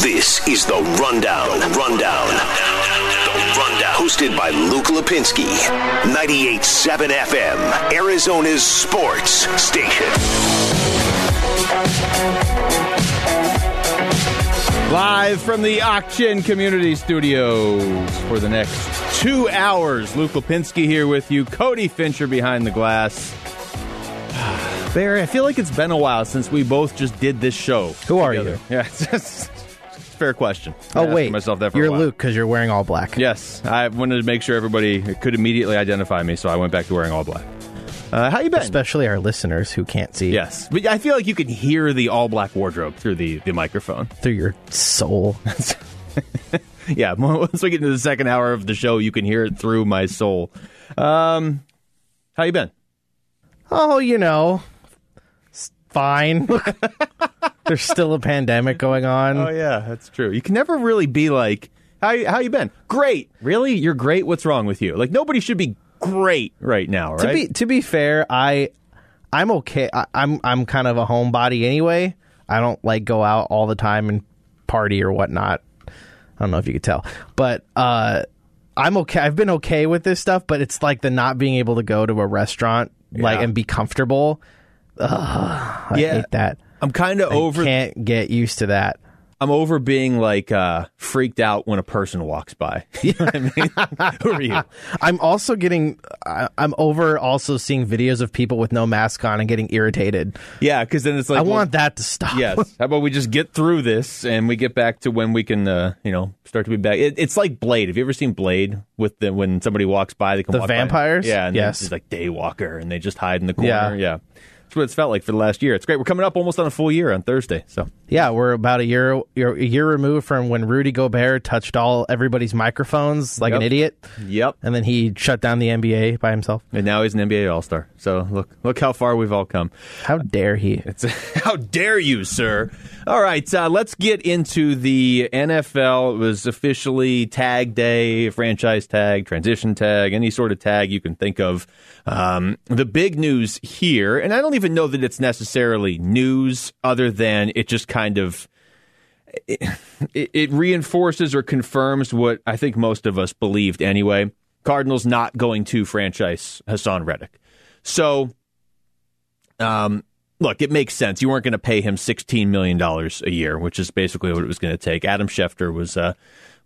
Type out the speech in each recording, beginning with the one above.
This is the Rundown. The Rundown. The Rundown. Hosted by Luke Lapinski. 98.7 FM. Arizona's sports station. Live from the Auction Community Studios for the next two hours. Luke Lapinski here with you. Cody Fincher behind the glass. Barry, I feel like it's been a while since we both just did this show. Who are together. you? Yeah, it's just- fair question. Oh I wait, myself that for you're. Luke because you're wearing all black. Yes, I wanted to make sure everybody could immediately identify me, so I went back to wearing all black. Uh, how you been? Especially our listeners who can't see yes, but I feel like you can hear the all black wardrobe through the, the microphone. through your soul. Yeah, once we get into the second hour of the show, you can hear it through my soul. Um, how you been? oh, you know, fine. There's still a pandemic going on. Oh yeah, that's true. You can never really be like, how you- how you been? Great. Really? You're great. What's wrong with you? Like nobody should be great right now, right? To be to be fair, I I'm okay. I, I'm I'm kind of a homebody anyway. I don't like go out all the time and party or whatnot. I don't know if you could tell, but uh, I'm okay. I've been okay with this stuff, but it's like the not being able to go to a restaurant like Yeah. and be comfortable. Ugh, I Yeah. hate that. I'm kind of I over. can't get used to that. I'm over being like uh, freaked out when a person walks by. You know what I mean? Who are you? I'm also getting. I, I'm over also seeing videos of people with no mask on and getting irritated. Yeah, because then it's like I well, want that to stop. yes. How about we just get through this and we get back to when we can, uh, you know, start to be back. It, it's like Blade. Have you ever seen Blade with the when somebody walks by, they can The walk by- vampires? Yeah, and Yes. it's like Daywalker, and they just hide in the corner. Yeah. yeah. That's what it's felt like for the last year. It's great. We're coming up almost on a full year on Thursday. So Yeah, we're about a year a year removed from when Rudy Gobert touched all everybody's microphones like an idiot, yep. and then he shut down the NBA by himself. And now he's an NBA All Star. So look, look how far we've all come. How dare he? It's how dare you, sir? All right, uh, let's get into the NFL. It was officially tag day, franchise tag, transition tag, any sort of tag you can think of. Um, the big news here, and I don't even know that it's necessarily news, other than it just kind of it, it reinforces or confirms what I think most of us believed anyway. Cardinals not going to franchise Haason Reddick. So um, look, it makes sense. You weren't going to pay him sixteen million dollars a year, which is basically what it was going to take. Adam Schefter was uh,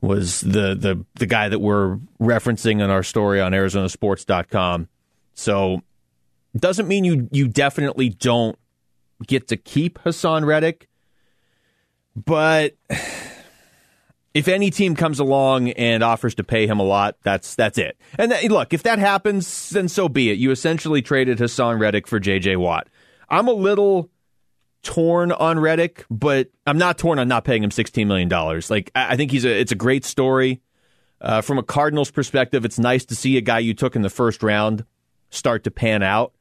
was the the the guy that we're referencing in our story on ArizonaSports.com. So doesn't mean you you definitely don't get to keep Haason Reddick, but if any team comes along and offers to pay him a lot, that's that's it. And th- look, if that happens, then so be it. You essentially traded Haason Reddick for J.J. Watt. I'm a little torn on Reddick, but I'm not torn on not paying him 16 million dollars. Like I I think he's a it's a great story. Uh, from a Cardinals perspective, it's nice to see a guy you took in the first round start to pan out.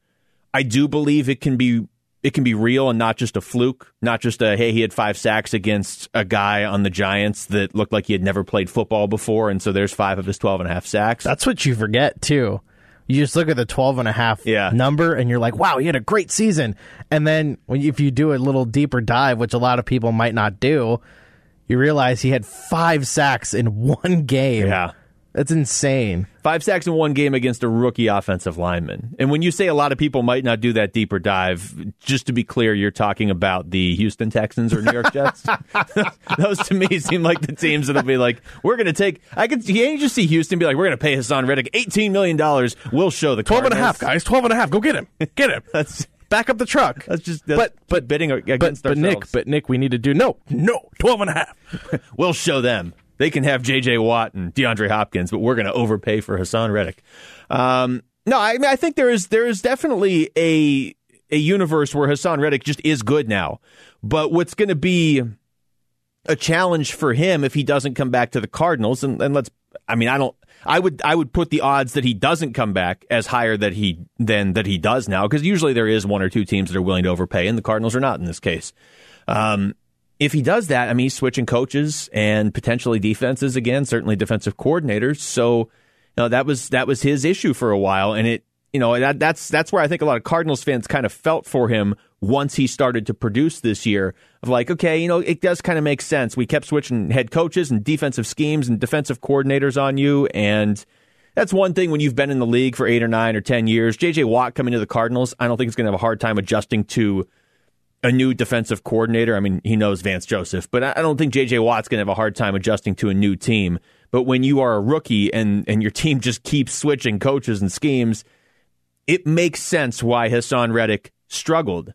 I do believe it can be it can be real and not just a fluke, not just a hey he had five sacks against a guy on the Giants that looked like he had never played football before and so there's five of his 12 and a half sacks. That's what you forget too. You just look at the 12 and a half Yeah. number and you're like, wow, he had a great season. And then when if you do a little deeper dive, which a lot of people might not do, you realize he had five sacks in one game. Yeah. That's insane. Five sacks in one game against a rookie offensive lineman. And when you say a lot of people might not do that deeper dive, just to be clear, you're talking about the Houston Texans or New York Jets. Those to me seem like the teams that'll be like, we're going to take. I could you can't just see Houston be like, we're going to pay Haason Reddick eighteen million dollars. We'll show the 12 and a half, guys. 12 and a half. Go get him. Get him. That's Back up the truck. that's just that's but but bidding but, against but Nick, but Nick, we need to do no, no, 12 and a half. we'll show them. They can have J.J. Watt and DeAndre Hopkins, but we're going to overpay for Haason Reddick. Um, no, I mean I think there is there is definitely a a universe where Haason Reddick just is good now. But what's going to be a challenge for him if he doesn't come back to the Cardinals, and, and let's I mean I don't I would I would put the odds that he doesn't come back as higher that he than that he does now because usually there is one or two teams that are willing to overpay, and the Cardinals are not in this case. Um, if he does that, I mean, he's switching coaches and potentially defenses again, certainly defensive coordinators. So, you know, that was that was his issue for a while, and it, you know, that that's that's where I think a lot of Cardinals fans kind of felt for him once he started to produce this year of like, okay, you know, it does kind of make sense. We kept switching head coaches and defensive schemes and defensive coordinators on you. And that's one thing when you've been in the league for eight or nine or 10 years. JJ Watt coming to the Cardinals, I don't think he's going to have a hard time adjusting to a new defensive coordinator. I mean, he knows Vance Joseph, but I don't think JJ Watt's going to have a hard time adjusting to a new team. But when you are a rookie and, and your team just keeps switching coaches and schemes, it makes sense why Haason Reddick struggled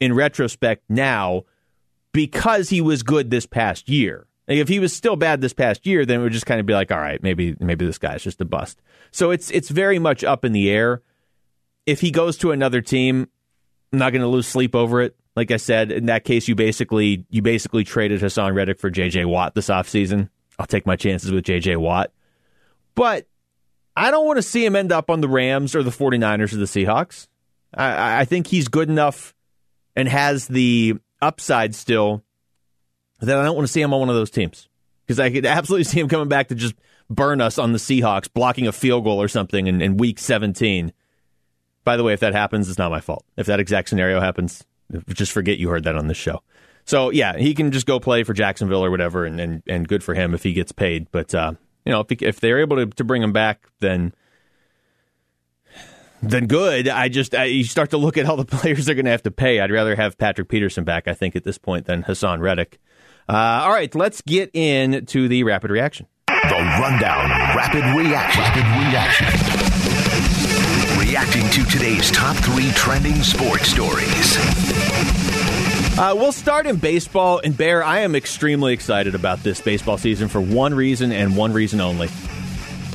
in retrospect now because he was good this past year. Like if he was still bad this past year, then it would just kind of be like, all right, maybe maybe this guy's just a bust. So it's it's very much up in the air. If he goes to another team, I'm not going to lose sleep over it. Like I said, in that case, you basically you basically traded Haason Reddick for J.J. Watt this offseason. I'll take my chances with J.J. Watt. But I don't want to see him end up on the Rams or the 49ers or the Seahawks. I, I think he's good enough and has the upside still that I don't want to see him on one of those teams because I could absolutely see him coming back to just burn us on the Seahawks, blocking a field goal or something in, in week 17. By the way, if that happens, it's not my fault. If that exact scenario happens, just forget you heard that on this show. So yeah, he can just go play for Jacksonville or whatever, and and, and good for him if he gets paid. But uh, you know, if, if they're able to, to bring him back, then then good. I just I, you start to look at all the players they're going to have to pay. I'd rather have Patrick Peterson back, I think, at this point than Haason Reddick. Uh, all right, let's get into the rapid reaction. The rundown, rapid reaction, rapid reaction. Reacting to today's top three trending sports stories. Uh, we'll start in baseball. And Bear, I am extremely excited about this baseball season for one reason and one reason only.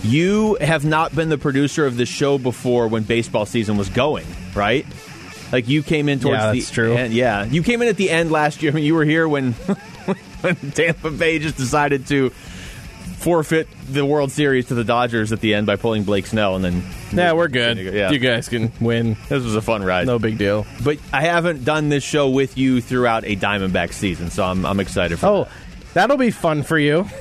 You have not been the producer of this show before when baseball season was going, right? Like you came in towards Yeah, the that's true. end. Yeah, you came in at the end last year. I mean, you were here when when Tampa Bay just decided to forfeit the World Series to the Dodgers at the end by pulling Blake Snell, and then Yeah, we're good. Yeah, You guys can win. this was a fun ride. No big deal. But I haven't done this show with you throughout a Diamondback season, so I'm, I'm excited for Oh, that'll be fun for you.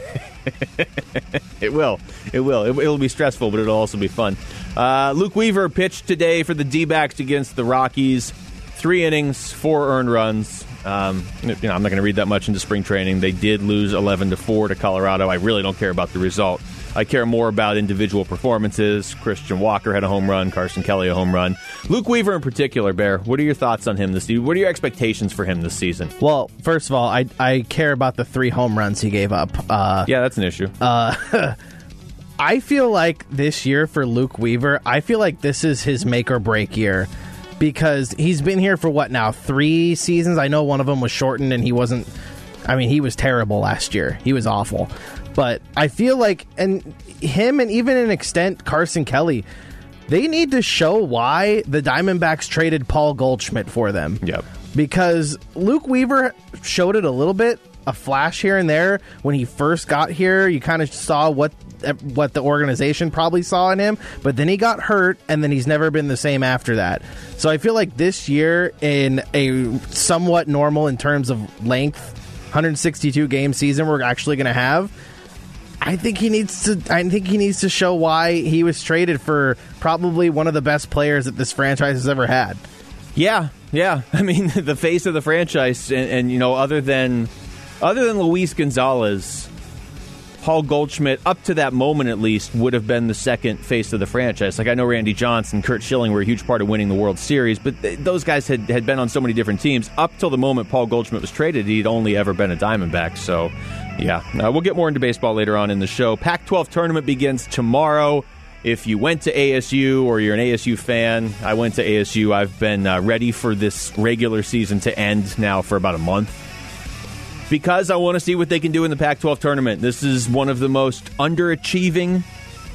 It will. It will. It, will be stressful, but it'll also be fun. Uh, Luke Weaver pitched today for the D backs against the Rockies. Three innings, four earned runs. Um, you know, I'm not going to read that much into spring training. They did lose 11 to 4 to Colorado. I really don't care about the result. I care more about individual performances. Christian Walker had a home run, Carson Kelly a home run. Luke Weaver in particular, Bear, what are your thoughts on him this season? What are your expectations for him this season? Well, first of all, I I care about the three home runs he gave up. Uh, Yeah, that's an issue. I feel like this year for Luke Weaver, I feel like this is his make or break year because he's been here for what now three seasons. I know one of them was shortened and he wasn't. I mean, he was terrible last year. He was awful. But I feel like, and him, and even an extent, Carson Kelly, they need to show why the Diamondbacks traded Paul Goldschmidt for them. Yep. Because Luke Weaver showed it a little bit, a flash here and there when he first got here. You kind of saw what what the organization probably saw in him, but then he got hurt, and then he's never been the same after that. So I feel like this year, in a somewhat normal in terms of length, 162 game season, we're actually going to have. I think he needs to. I think he needs to show why he was traded for probably one of the best players that this franchise has ever had. Yeah, yeah. I mean, the face of the franchise, and, and you know, other than other than Luis Gonzalez, Paul Goldschmidt, up to that moment at least, would have been the second face of the franchise. Like I know Randy Johnson, Curt Schilling were a huge part of winning the World Series, but th- those guys had, had been on so many different teams. Up till the moment Paul Goldschmidt was traded, he'd only ever been a Diamondback. So, yeah, uh, we'll get more into baseball later on in the show. Pac-12 tournament begins tomorrow. If you went to ASU or you're an ASU fan, I went to ASU. I've been uh, ready for this regular season to end now for about a month because I want to see what they can do in the Pac 12 tournament. This is one of the most underachieving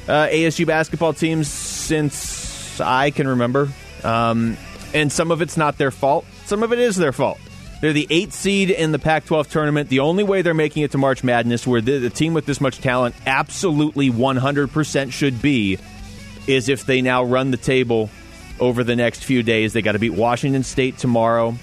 uh, ASU basketball teams since I can remember. Um, and some of it's not their fault, some of it is their fault. They're the eighth seed in the Pac 12 tournament. The only way they're making it to March Madness, where the, the team with this much talent absolutely 100% should be, is if they now run the table over the next few days. They got to beat Washington State tomorrow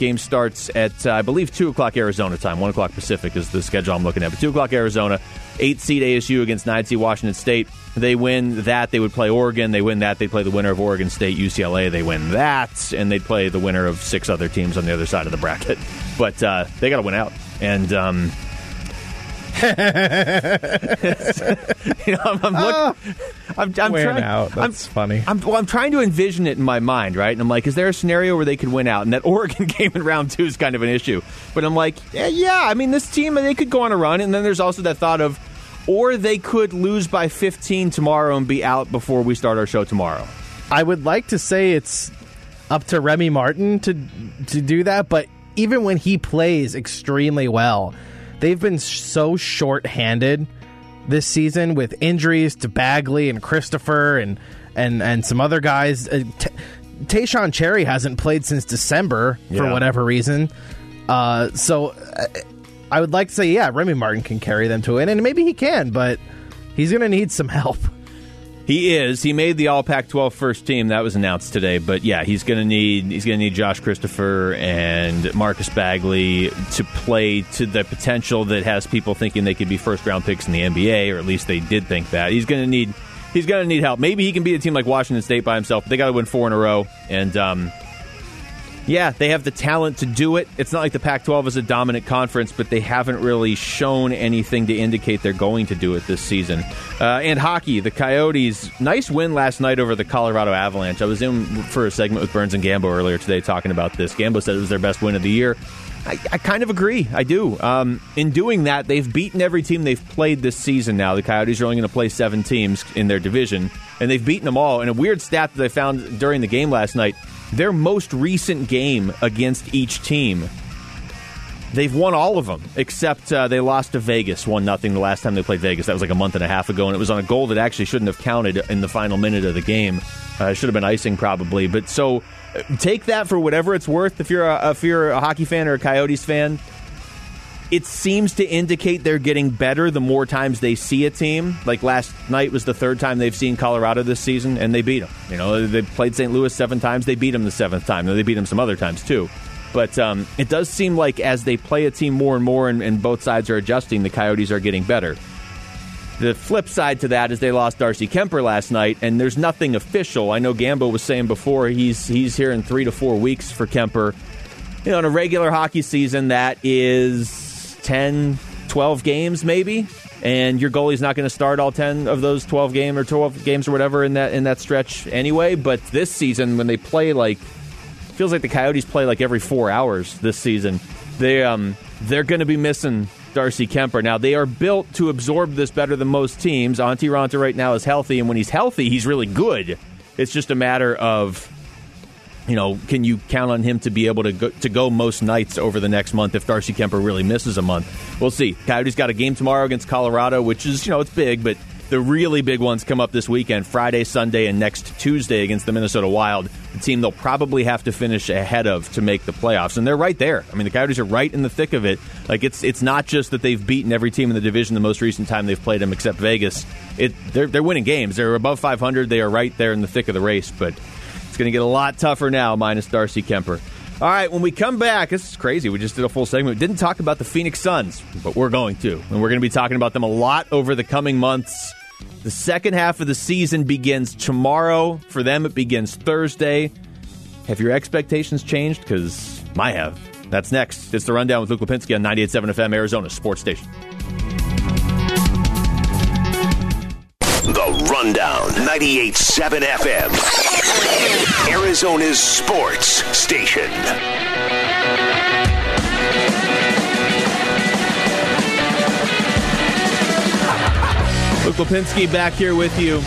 game starts at, uh, I believe, 2 o'clock Arizona time. 1 o'clock Pacific is the schedule I'm looking at. But 2 o'clock Arizona, 8 seed ASU against 9 seed Washington State. They win that, they would play Oregon. They win that, they play the winner of Oregon State, UCLA. They win that, and they'd play the winner of six other teams on the other side of the bracket. But uh, they got to win out. And. Um, you know, I'm, I'm, look, ah. I'm, I'm Win trying. out. That's I'm, funny. I'm, well, I'm trying to envision it in my mind, right? And I'm like, is there a scenario where they could win out? And that Oregon game in round two is kind of an issue. But I'm like, yeah, yeah I mean, this team they could go on a run, and then there's also that thought of, or they could lose by 15 tomorrow and be out before we start our show tomorrow. I would like to say it's up to Remy Martin to to do that, but even when he plays extremely well, they've been so short-handed this season with injuries to Bagley and Christopher and and and some other guys. Uh, T- Taeshon Cherry hasn't played since December for Yeah. whatever reason. Uh, so uh, I would like to say, yeah, Remy Martin can carry them to it, and maybe he can, but he's going to need some help. He is. He made the All Pac-12 first team. That was announced today. But yeah, he's going to need he's going to need Josh Christopher and Marcus Bagley to play to the potential that has people thinking they could be first round picks in the NBA, or at least they did think that. He's going to need he's going to need help. Maybe he can beat a team like Washington State by himself. But they got to win four in a row, and um, yeah, they have the talent to do it. It's not like the Pac 12 is a dominant conference, but they haven't really shown anything to indicate they're going to do it this season. Uh, and hockey, the Coyotes, nice win last night over the Colorado Avalanche. I was in for a segment with Burns and Gambo earlier today talking about this. Gambo said it was their best win of the year. I, I kind of agree. I do. Um, in doing that, they've beaten every team they've played this season now. The Coyotes are only going to play seven teams in their division, and they've beaten them all. And a weird stat that I found during the game last night their most recent game against each team, they've won all of them except uh, they lost to Vegas, one nothing the last time they played Vegas. That was like a month and a half ago, and it was on a goal that actually shouldn't have counted in the final minute of the game. Uh, should have been icing probably, but so uh, take that for whatever it's worth. If you're a, if you're a hockey fan or a Coyotes fan, it seems to indicate they're getting better the more times they see a team. Like last night was the third time they've seen Colorado this season, and they beat them. You know, they played St. Louis seven times, they beat them the seventh time. They beat them some other times too. But um, it does seem like as they play a team more and more, and, and both sides are adjusting, the Coyotes are getting better. The flip side to that is they lost Darcy Kuemper last night, and there's nothing official. I know Gambo was saying before he's he's here in three to four weeks for Kuemper. You know, in a regular hockey season, that is 10, 12 games maybe, and your goalie's not going to start all 10 of those 12 game or 12 games or whatever in that in that stretch anyway. But this season, when they play like feels like the Coyotes play like every four hours this season. They um they're going to be missing Darcy Kuemper. Now they are built to absorb this better than most teams. Antti Raanta right now is healthy, and when he's healthy, he's really good. It's just a matter of you know, can you count on him to be able to go, to go most nights over the next month if Darcy Kuemper really misses a month? We'll see. Coyotes got a game tomorrow against Colorado, which is you know it's big, but the really big ones come up this weekend: Friday, Sunday, and next Tuesday against the Minnesota Wild, the team they'll probably have to finish ahead of to make the playoffs, and they're right there. I mean, the Coyotes are right in the thick of it. Like it's it's not just that they've beaten every team in the division the most recent time they've played them, except Vegas. It they're they're winning games. They're above 500. They are right there in the thick of the race, but. Going to get a lot tougher now, minus Darcy Kuemper. All right, when we come back, this is crazy. We just did a full segment. We didn't talk about the Phoenix Suns, but we're going to. And we're going to be talking about them a lot over the coming months. The second half of the season begins tomorrow. For them, it begins Thursday. Have your expectations changed? Because my have. That's next. It's the Rundown with Luke Lapinski on 98.7 FM, Arizona Sports Station. The Rundown, 98.7 FM. Arizona's sports station. Luke Lapinski back here with you.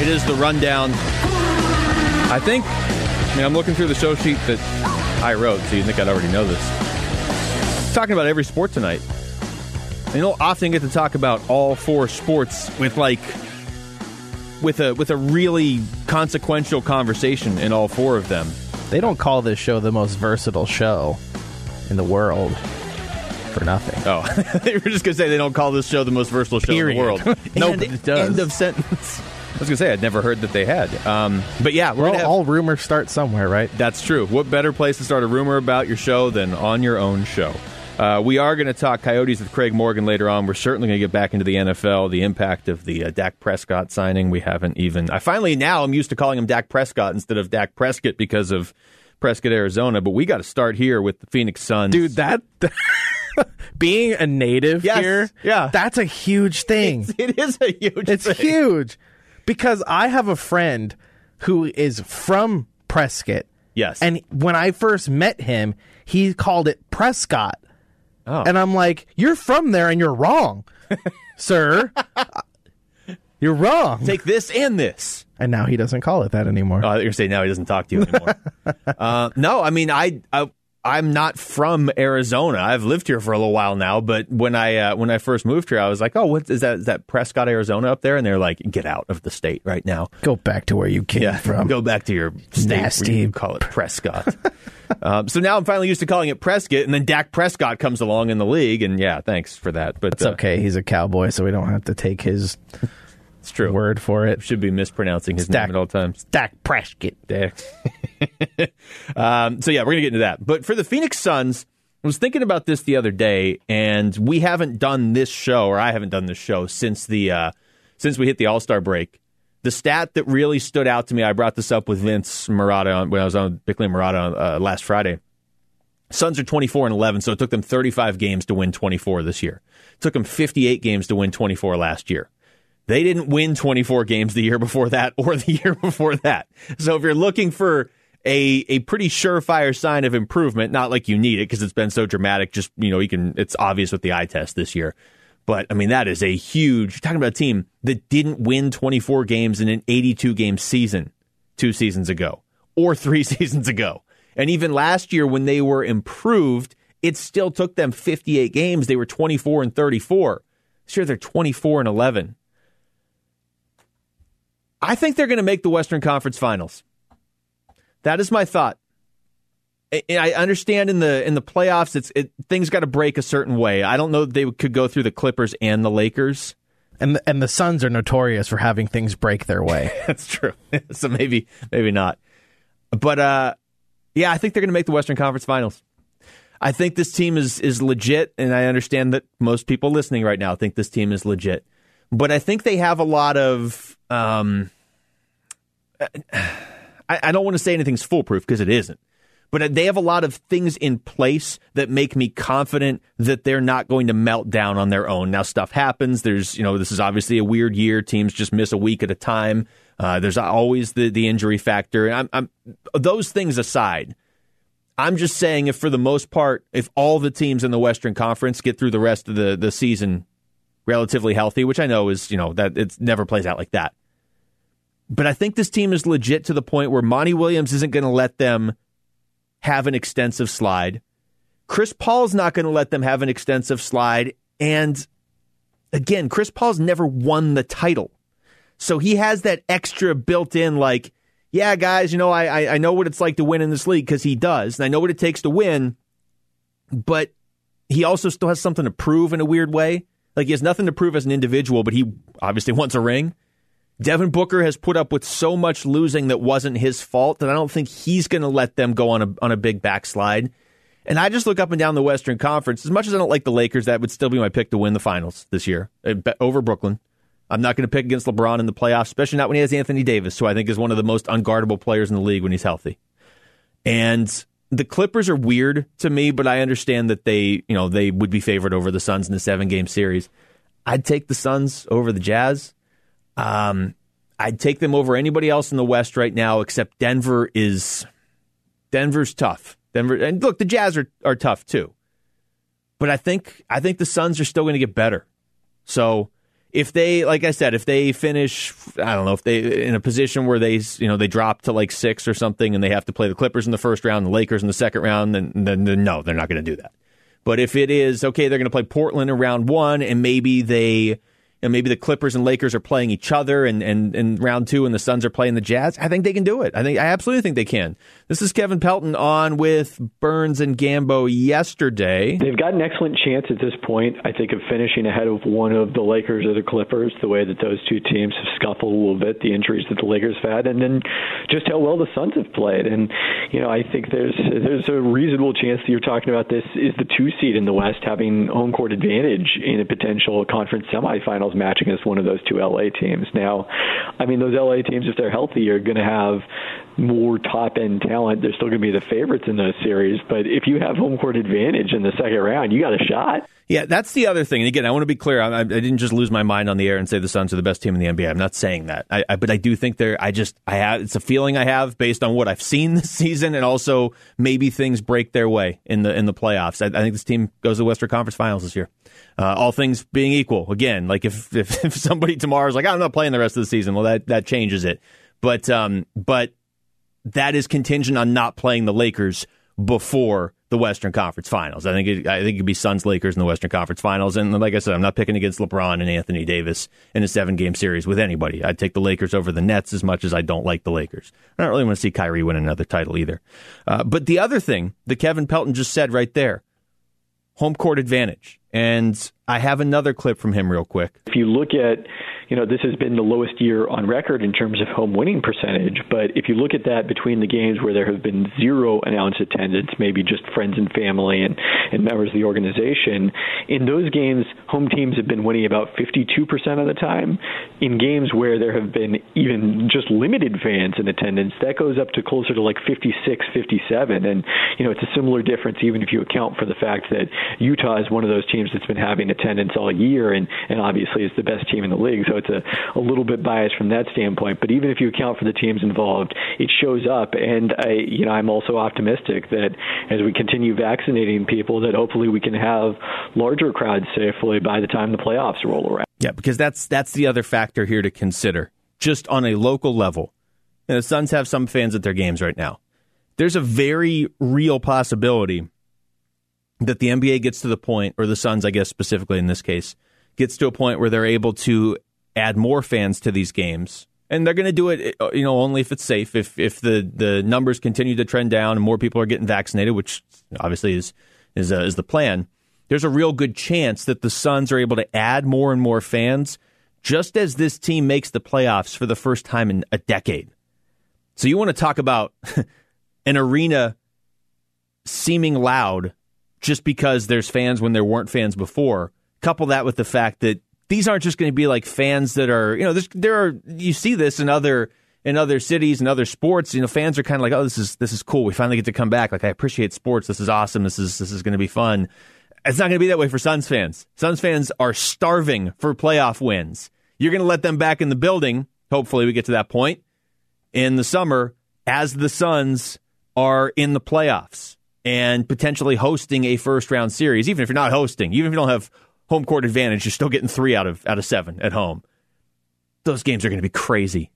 It is the rundown. I think, I mean, I'm looking through the show sheet that I wrote, so you think I'd already know this. Talking about every sport tonight. And you don't often get to talk about all four sports with like with a with a really consequential conversation in all four of them. They don't call this show the most versatile show in the world for nothing. Oh, they were just gonna say they don't call this show the most versatile show Period. in the world. No, but it does. End of sentence. I was gonna say I'd never heard that they had. Um, but yeah, we're Well, have, all rumors start somewhere, right? that's true. What better place to start a rumor about your show than on your own show? Uh, we are going to talk Coyotes with Craig Morgan later on. We're certainly going to get back into the NFL, the impact of the uh, Dak Prescott signing. We haven't even. I finally now I'm used to calling him Dak Prescott instead of Dak Prescott because of Prescott, Arizona. But we got to start here with the Phoenix Suns, Dude, that being a native Yes, here, yeah. that's a huge thing. It is a huge. It's thing. huge because I have a friend who is from Prescott. Yes, And when I first met him, he called it Prescott. Oh. And I'm like, you're from there and you're wrong, sir. You're wrong. take this and this. And now he doesn't call it that anymore. Oh, you're saying now he doesn't talk to you anymore. uh, no, I mean I, I I'm not from Arizona. I've lived here for a little while now, but when I uh, when I first moved here, I was like, oh, what is that? Is that Prescott, Arizona, up there? And they're like, get out of the state right now. Go back to where you came Yeah, from. go back to your state Nasty. you call it Prescott. um, so now I'm finally used to calling it Prescott, and then Dak Prescott comes along in the league, and yeah, thanks for that. But It's okay. He's a cowboy, so we don't have to take his it's true. word for it. Should be mispronouncing his Dak. name at all times. Dak Prescott. Dak. um, so yeah, we're gonna get into that. But for the Phoenix Suns, I was thinking about this the other day, and we haven't done this show, or I haven't done this show since the uh, since we hit the All Star break. The stat that really stood out to me, I brought this up with Vince Marotta on, when I was on Bickley and Marotta uh, last Friday. Suns are 24 and 11, so it took them 35 games to win 24 this year. It took them 58 games to win 24 last year. They didn't win 24 games the year before that or the year before that. So if you're looking for a a pretty surefire sign of improvement, not like you need it because it's been so dramatic, just you know, you can it's obvious with the eye test this year. But I mean, that is a huge you're talking about a team that didn't win 24 games in an 82 game season two seasons ago or three seasons ago. And even last year when they were improved, it still took them 58 games. They were 24 and 34. This year they're 24 and 11. I think they're going to make the Western Conference Finals. That is my thought. I- I understand in the in the playoffs, it's it, things got to break a certain way. I don't know that they could go through the Clippers and the Lakers. And the, and the Suns are notorious for having things break their way. That's true. so maybe maybe not. But uh, yeah, I think they're going to make the Western Conference Finals. I think this team is is legit, and I understand that most people listening right now think this team is legit. But I think they have a lot of. Um, I, I don't want to say anything's foolproof because it isn't. But they have a lot of things in place that make me confident that they're not going to melt down on their own. Now, stuff happens. There's, you know, this is obviously a weird year. Teams just miss a week at a time. Uh, there's always the the injury factor. I'm, I'm those things aside. I'm just saying, if for the most part, if all the teams in the Western Conference get through the rest of the the season relatively healthy, which I know is, you know, that it never plays out like that. But I think this team is legit to the point where Monty Williams isn't going to let them have an extensive slide. Chris Paul's not going to let them have an extensive slide. And again, Chris Paul's never won the title. So he has that extra built in, like, yeah, guys, you know, I, I, know what it's like to win in this league because he does. And I know what it takes to win. But he also still has something to prove in a weird way. Like he has nothing to prove as an individual, but he obviously wants a ring. Devin Booker has put up with so much losing that wasn't his fault that I don't think he's going to let them go on a on a big backslide. And I just look up and down the Western Conference. As much as I don't like the Lakers, that would still be my pick to win the finals this year uh, over Brooklyn. I'm not going to pick against LeBron in the playoffs, especially not when he has Anthony Davis, who I think is one of the most unguardable players in the league when he's healthy. And the Clippers are weird to me, but I understand that they, you know, they would be favored over the Suns in the seven game series. I'd take the Suns over the Jazz. Um, I'd take them over anybody else in the West right now, except Denver is Denver's tough. Denver and look, the Jazz are, are tough too. But I think I think the Suns are still going to get better. So if they, like I said, if they finish, I don't know, if they in a position where they, you know, they drop to like six or something, and they have to play the Clippers in the first round, the Lakers in the second round, then then, then no, they're not going to do that. But if it is okay, they're going to play Portland in round one, and maybe they, maybe the Clippers and Lakers are playing each other and, and, and round two and the Suns are playing the Jazz, I think they can do it. I think I absolutely think they can. This is Kevin Pelton on with Burns and Gambo yesterday. They've got an excellent chance at this point, I think, of finishing ahead of one of the Lakers or the Clippers, the way that those two teams have scuffled a little bit, the injuries that the Lakers have had, and then just how well the Suns have played. And, you know, I think there's there's a reasonable chance that you're talking about this is the two seed in the West having home court advantage in a potential conference semifinals match against one of those two LA teams. Now, I mean, those LA teams, if they're healthy, are going to have more top end talent. They're still going to be the favorites in those series. But if you have home court advantage in the second round, you got a shot. Yeah, that's the other thing. And again, I want to be clear. I, I, didn't just lose my mind on the air and say the Suns are the best team in the NBA. I'm not saying that. I, I, but I do think they're. I just I have. It's a feeling I have based on what I've seen this season, and also maybe things break their way in the in the playoffs. I, I think this team goes to the Western Conference Finals this year. Uh, all things being equal, again, like if, if if somebody tomorrow is like I'm not playing the rest of the season, well that that changes it. But um, but that is contingent on not playing the Lakers before the Western Conference Finals. I think it, I think it'd be Suns Lakers in the Western Conference Finals. And like I said, I'm not picking against LeBron and Anthony Davis in a seven game series with anybody. I'd take the Lakers over the Nets as much as I don't like the Lakers. I don't really want to see Kyrie win another title either. Uh, but the other thing that Kevin Pelton just said right there, home court advantage. And I have another clip from him real quick. If you look at you know, this has been the lowest year on record in terms of home winning percentage. But if you look at that between the games where there have been zero announced attendance, maybe just friends and family and, and members of the organization, in those games, home teams have been winning about 52% of the time. In games where there have been even just limited fans in attendance, that goes up to closer to like 56, 57. And, you know, it's a similar difference even if you account for the fact that Utah is one of those teams that's been having attendance all year and, and obviously is the best team in the league. So it's a, a little bit biased from that standpoint. But even if you account for the teams involved, it shows up. And I, you know, I'm also optimistic that as we continue vaccinating people, that hopefully we can have larger crowds safely by the time the playoffs roll around. Yeah, because that's that's the other factor here to consider. Just on a local level, and the Suns have some fans at their games right now. There's a very real possibility that the NBA gets to the point, or the Suns, I guess specifically in this case, gets to a point where they're able to add more fans to these games. And they're going to do it, uh, you know, only if it's safe. If if the, the numbers continue to trend down and more people are getting vaccinated, which obviously is is uh, is the plan. There's a real good chance that the Suns are able to add more and more fans, just as this team makes the playoffs for the first time in a decade. So you want to talk about an arena seeming loud just because there's fans when there weren't fans before. Couple that with the fact that these aren't just going to be like fans that are, you know, there are you see this in other in other cities and other sports. You know, fans are kind of like, oh, this is this is cool. We finally get to come back. Like, I appreciate sports. This is awesome. This is this is going to be fun. It's not going to be that way for Suns fans. Suns fans are starving for playoff wins. You're going to let them back in the building. Hopefully, we get to that point in the summer as the Suns are in the playoffs and potentially hosting a first round series. Even if you're not hosting, even if you don't have home court advantage, you're still getting three out of out of seven at home. Those games are going to be crazy.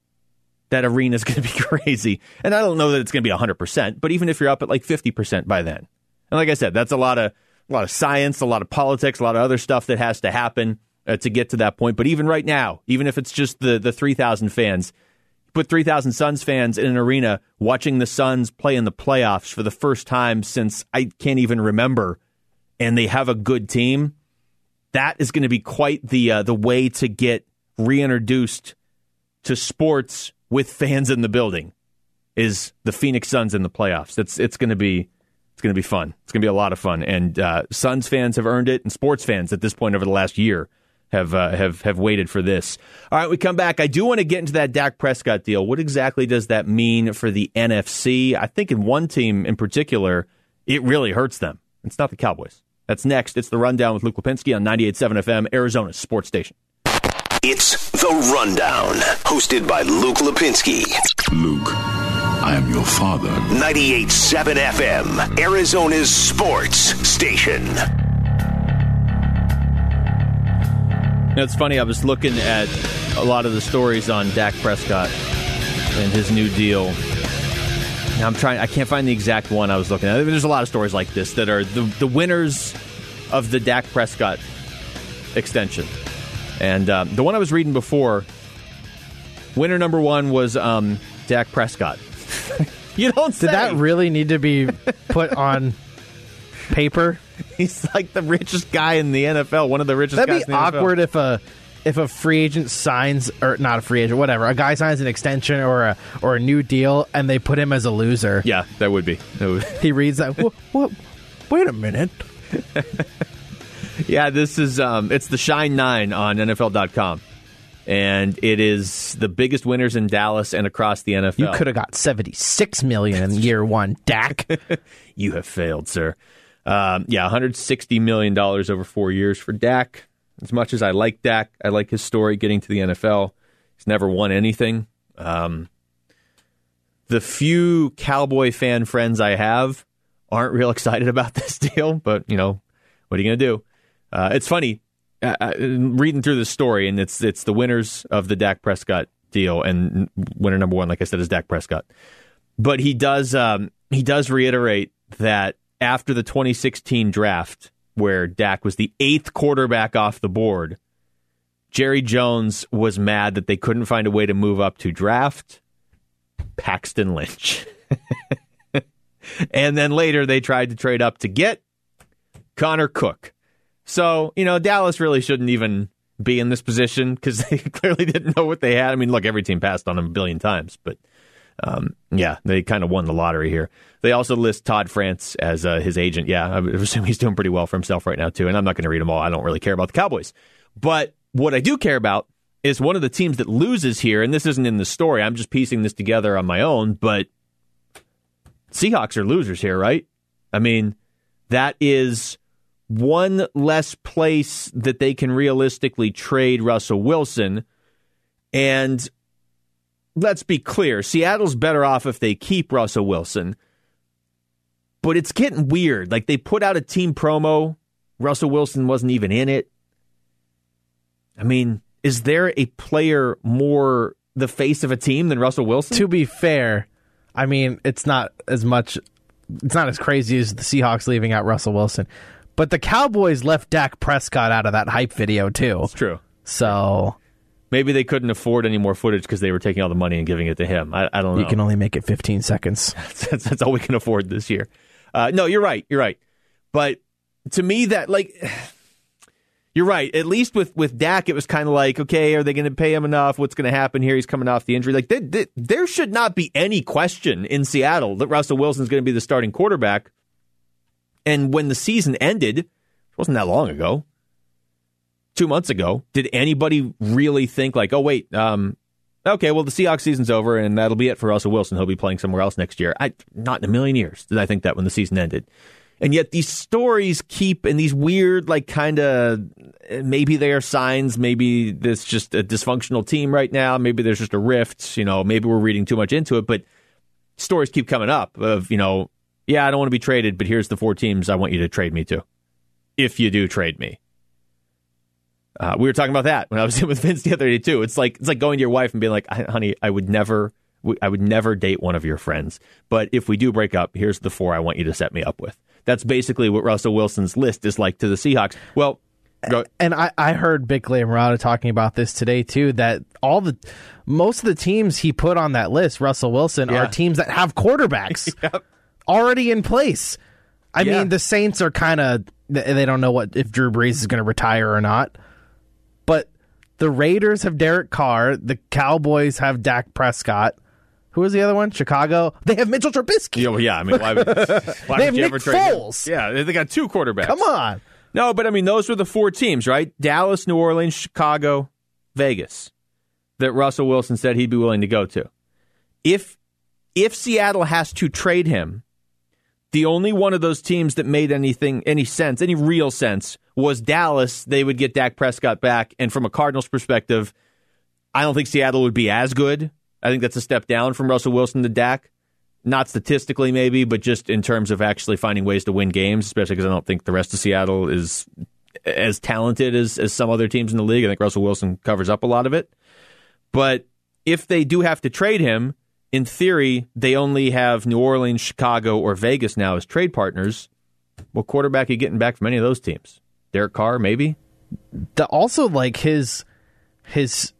That arena is going to be crazy, and I don't know that it's going to be 100. percent But even if you're up at like 50 percent by then, and like I said, that's a lot of a lot of science, a lot of politics, a lot of other stuff that has to happen uh, to get to that point. But even right now, even if it's just the the 3,000 fans, put 3,000 Suns fans in an arena watching the Suns play in the playoffs for the first time since I can't even remember, and they have a good team that is going to be quite the uh, the way to get reintroduced to sports with fans in the building. Is the Phoenix Suns in the playoffs? It's it's going to be it's going to be fun. It's going to be a lot of fun, and uh, Suns fans have earned it, and sports fans at this point over the last year have uh, have have waited for this. All right, we come back. I do want to get into that Dak Prescott deal. What exactly does that mean for the NFC? I think in one team in particular, it really hurts them. It's not the Cowboys. That's next. It's the rundown with Luke Lapinski on 98.7 FM, Arizona's sports station. It's the rundown, hosted by Luke Lapinski. Luke, I am your father. 98.7 FM, Arizona's sports station. It's funny. I was looking at a lot of the stories on Dak Prescott and his new deal now I'm trying. I can't find the exact one I was looking at. There's a lot of stories like this that are the the winners of the Dak Prescott extension. And um, the one I was reading before, winner number one was um, Dak Prescott. you don't say. Did that really need to be put on paper? He's like the richest guy in the NFL, one of the richest That'd guys be in the NFL. awkward if a if a free agent signs or not a free agent, whatever, a guy signs an extension or a or a new deal and they put him as a loser. Yeah, that would be. That would- He reads that. What? what wait a minute. Yeah, this is um, it's the Schein Nine on NFL.com, and it is the biggest winners in Dallas and across the NFL. You could have got seventy six million in year one, Dak. you have failed, sir. Um, yeah, 160 million dollars over four years for Dak. As much as I like Dak, I like his story getting to the NFL. He's never won anything. Um, the few Cowboy fan friends I have aren't real excited about this deal, but you know, what are you going to do? Uh, it's funny uh, uh, reading through the story, and it's it's the winners of the Dak Prescott deal, and winner number one, like I said, is Dak Prescott. But he does um, he does reiterate that after the 2016 draft, where Dak was the eighth quarterback off the board, Jerry Jones was mad that they couldn't find a way to move up to draft Paxton Lynch. and then later they tried to trade up to get Connor Cook. So, you know, Dallas really shouldn't even be in this position because they clearly didn't know what they had. I mean, look, every team passed on him a billion times, but um, yeah, they kind of won the lottery here. They also list Todd France as uh, his agent. Yeah, I assume he's doing pretty well for himself right now, too. And I'm not going to read them all. I don't really care about the Cowboys. But what I do care about is one of the teams that loses here, and this isn't in the story. I'm just piecing this together on my own, but Seahawks are losers here, right? I mean, that is one less place that they can realistically trade Russell Wilson. And let's be clear Seattle's better off if they keep Russell Wilson. But it's getting weird. Like they put out a team promo, Russell Wilson wasn't even in it. I mean, is there a player more the face of a team than Russell Wilson? to be fair, I mean, it's not as much, it's not as crazy as the Seahawks leaving out Russell Wilson, but the Cowboys left Dak Prescott out of that hype video too. It's true. So Maybe they couldn't afford any more footage because they were taking all the money and giving it to him. I, I don't know. you can only make it 15 seconds. that's, that's all we can afford this year. Uh, no, you're right. You're right. But to me, that like, you're right. At least with with Dak, it was kind of like, okay, are they going to pay him enough? What's going to happen here? He's coming off the injury. Like, they, they, there should not be any question in Seattle that Russell Wilson's going to be the starting quarterback. And when the season ended, it wasn't that long ago. Two months ago, did anybody really think like, oh wait, um, okay, well the Seahawks season's over and that'll be it for Russell Wilson. He'll be playing somewhere else next year. I not in a million years did I think that when the season ended. And yet these stories keep and these weird like kind of maybe they are signs, maybe this just a dysfunctional team right now, maybe there's just a rift, you know, maybe we're reading too much into it, but stories keep coming up of, you know, yeah, I don't want to be traded, but here's the four teams I want you to trade me to. If you do trade me. Uh, we were talking about that when I was in with Vince the other day too. It's like it's like going to your wife and being like, "Honey, I would never, I would never date one of your friends. But if we do break up, here's the four I want you to set me up with." That's basically what Russell Wilson's list is like to the Seahawks. Well, go, And I, I heard Bickley and Marotta talking about this today too. That all the most of the teams he put on that list, Russell Wilson, Yeah. are teams that have quarterbacks already in place. I Yeah. mean, the Saints are kind of they don't know what if Drew Brees is going to retire or not. The Raiders have Derek Carr. The Cowboys have Dak Prescott. Who was the other one? Chicago. They have Mitchell Trubisky. yeah. I mean, why would, why They would have you Nick ever trade him? Foles. Yeah, they got two quarterbacks. Come on. No, but I mean, those were the four teams, right? Dallas, New Orleans, Chicago, Vegas, that Russell Wilson said he'd be willing to go to. If if Seattle has to trade him, the only one of those teams that made anything any sense, any real sense, was Dallas. They would get Dak Prescott back, and from a Cardinals perspective, I don't think Seattle would be as good. I think that's a step down from Russell Wilson to Dak. Not statistically, maybe, but just in terms of actually finding ways to win games, especially because I don't think the rest of Seattle is as talented as, as some other teams in the league. I think Russell Wilson covers up a lot of it. But if they do have to trade him, in theory, they only have New Orleans, Chicago, or Vegas now as trade partners. What quarterback are you getting back from any of those teams? Derek Carr, maybe? the also like his his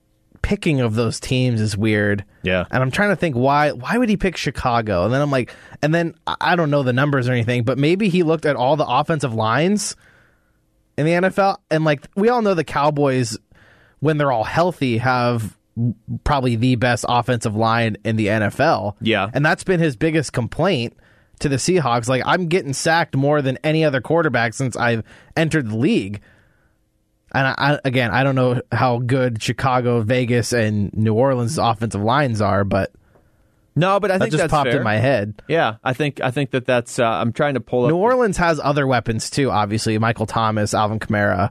picking of those teams is weird. Yeah. And I'm trying to think why why would he pick Chicago? And then I'm like and then I- I don't know the numbers or anything, but maybe he looked at all the offensive lines in the NFL and like we all know the Cowboys when they're all healthy have probably the best offensive line in the NFL. Yeah. And that's been his biggest complaint to the Seahawks. Like I'm getting sacked more than any other quarterback since I've entered the league. And I, I, again, I don't know how good Chicago, Vegas, and New Orleans' offensive lines are, but No, but I think that just that's popped fair. in my head. Yeah, I think I think that that's. Uh, I'm trying to pull up. New Orleans has other weapons too. Obviously, Michael Thomas, Alvin Kamara.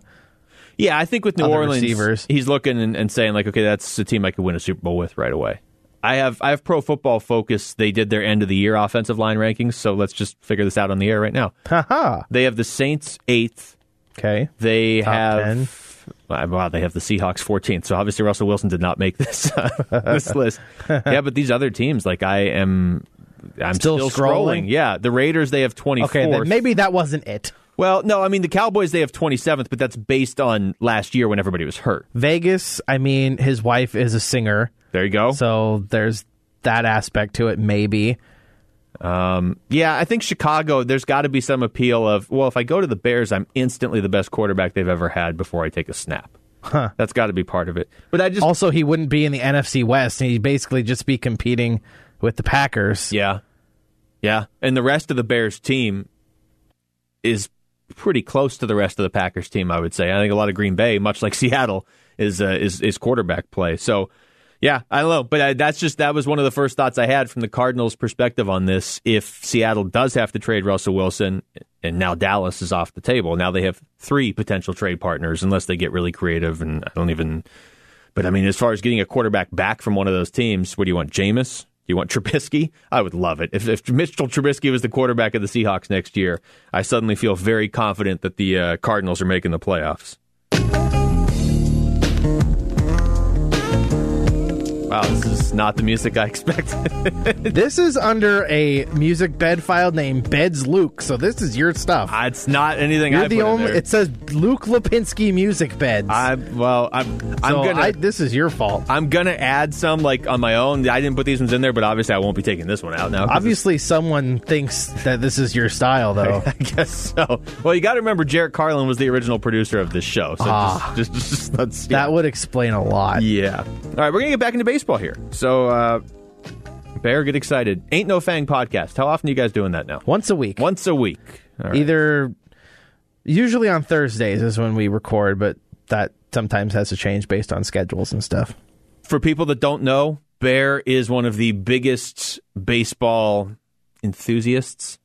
Yeah, I think with New Orleans, receivers. he's looking and, and saying like, okay, that's a team I could win a Super Bowl with right away. I have I have Pro Football Focus. They did their end of the year offensive line rankings, so let's just figure this out on the air right now. Haha. They have the Saints eighth. Okay. They Top have 10. uh, wow, they have the Seahawks 14th. So obviously Russell Wilson did not make this uh, this list. Yeah, but these other teams, like I am, I'm Still still, scrolling? Yeah, the Raiders they have 24th. Okay. Maybe that wasn't it. Well, no, I mean the Cowboys they have 27th, but that's based on last year when everybody was hurt. Vegas. I mean, his wife is a singer, There you go. so there's that aspect to it. Maybe. Yeah, I think Chicago, there's got to be some appeal of, well, if I go to the Bears, I'm instantly the best quarterback they've ever had before I take a snap. Huh. That's got to be part of it. But I just, Also, he wouldn't be in the NFC West, and he'd basically just be competing with the Packers. yeah. Yeah. And the rest of the Bears team is pretty close to the rest of the Packers team, I would say. I think a lot of Green Bay, much like Seattle, is uh, is is quarterback play. So, yeah, I know, but I, that's just that was one of the first thoughts I had from the Cardinals' perspective on this. If Seattle does have to trade Russell Wilson, and now Dallas is off the table, now they have three potential trade partners, unless they get really creative. And I don't even. But I mean, as far as getting a quarterback back from one of those teams, what do you want, Jameis? Do you want Trubisky? I would love it. If, if Mitchell Trubisky was the quarterback of the Seahawks next year, I suddenly feel very confident that the uh, Cardinals are making the playoffs. Wow, this is not the music I expected. This is under a music bed file named Beds Luke, so this is your stuff. Uh, it's not anything You're I the put in only. there. It says Luke Lapinski Music Beds. I well, I'm I'm so gonna I, this is your fault. I'm gonna add some like on my own. I didn't put these ones in there, but obviously I won't be taking this one out now. Obviously, someone thinks that this is your style, though. I guess so. Well, you got to remember, Jarrett Carlin was the original producer of this show. So Ah. just, just, just let's That would explain a lot. yeah. All right, we're gonna get back into baseball here. So, uh, Bear, get excited. Ain't no Fang podcast. How often are you guys doing that now? Once a week. Once a week. All right. Either usually on Thursdays is when we record, but that sometimes has to change based on schedules and stuff. For people that don't know, Bear is one of the biggest baseball enthusiasts.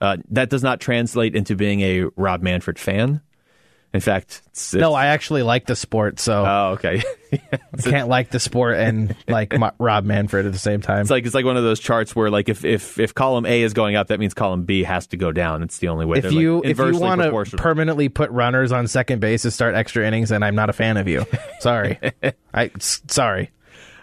Uh, that does not translate into being a Rob Manfred fan. In fact, it's, No, I actually like the sport, so Oh, okay. I can't like the sport and like Rob Manfred at the same time. It's like it's like one of those charts where like if if if column A is going up, that means column B has to go down. It's the only way. if They're, you like, if you want to permanently put runners on second base to start extra innings, then I'm not a fan of you. Sorry, I sorry.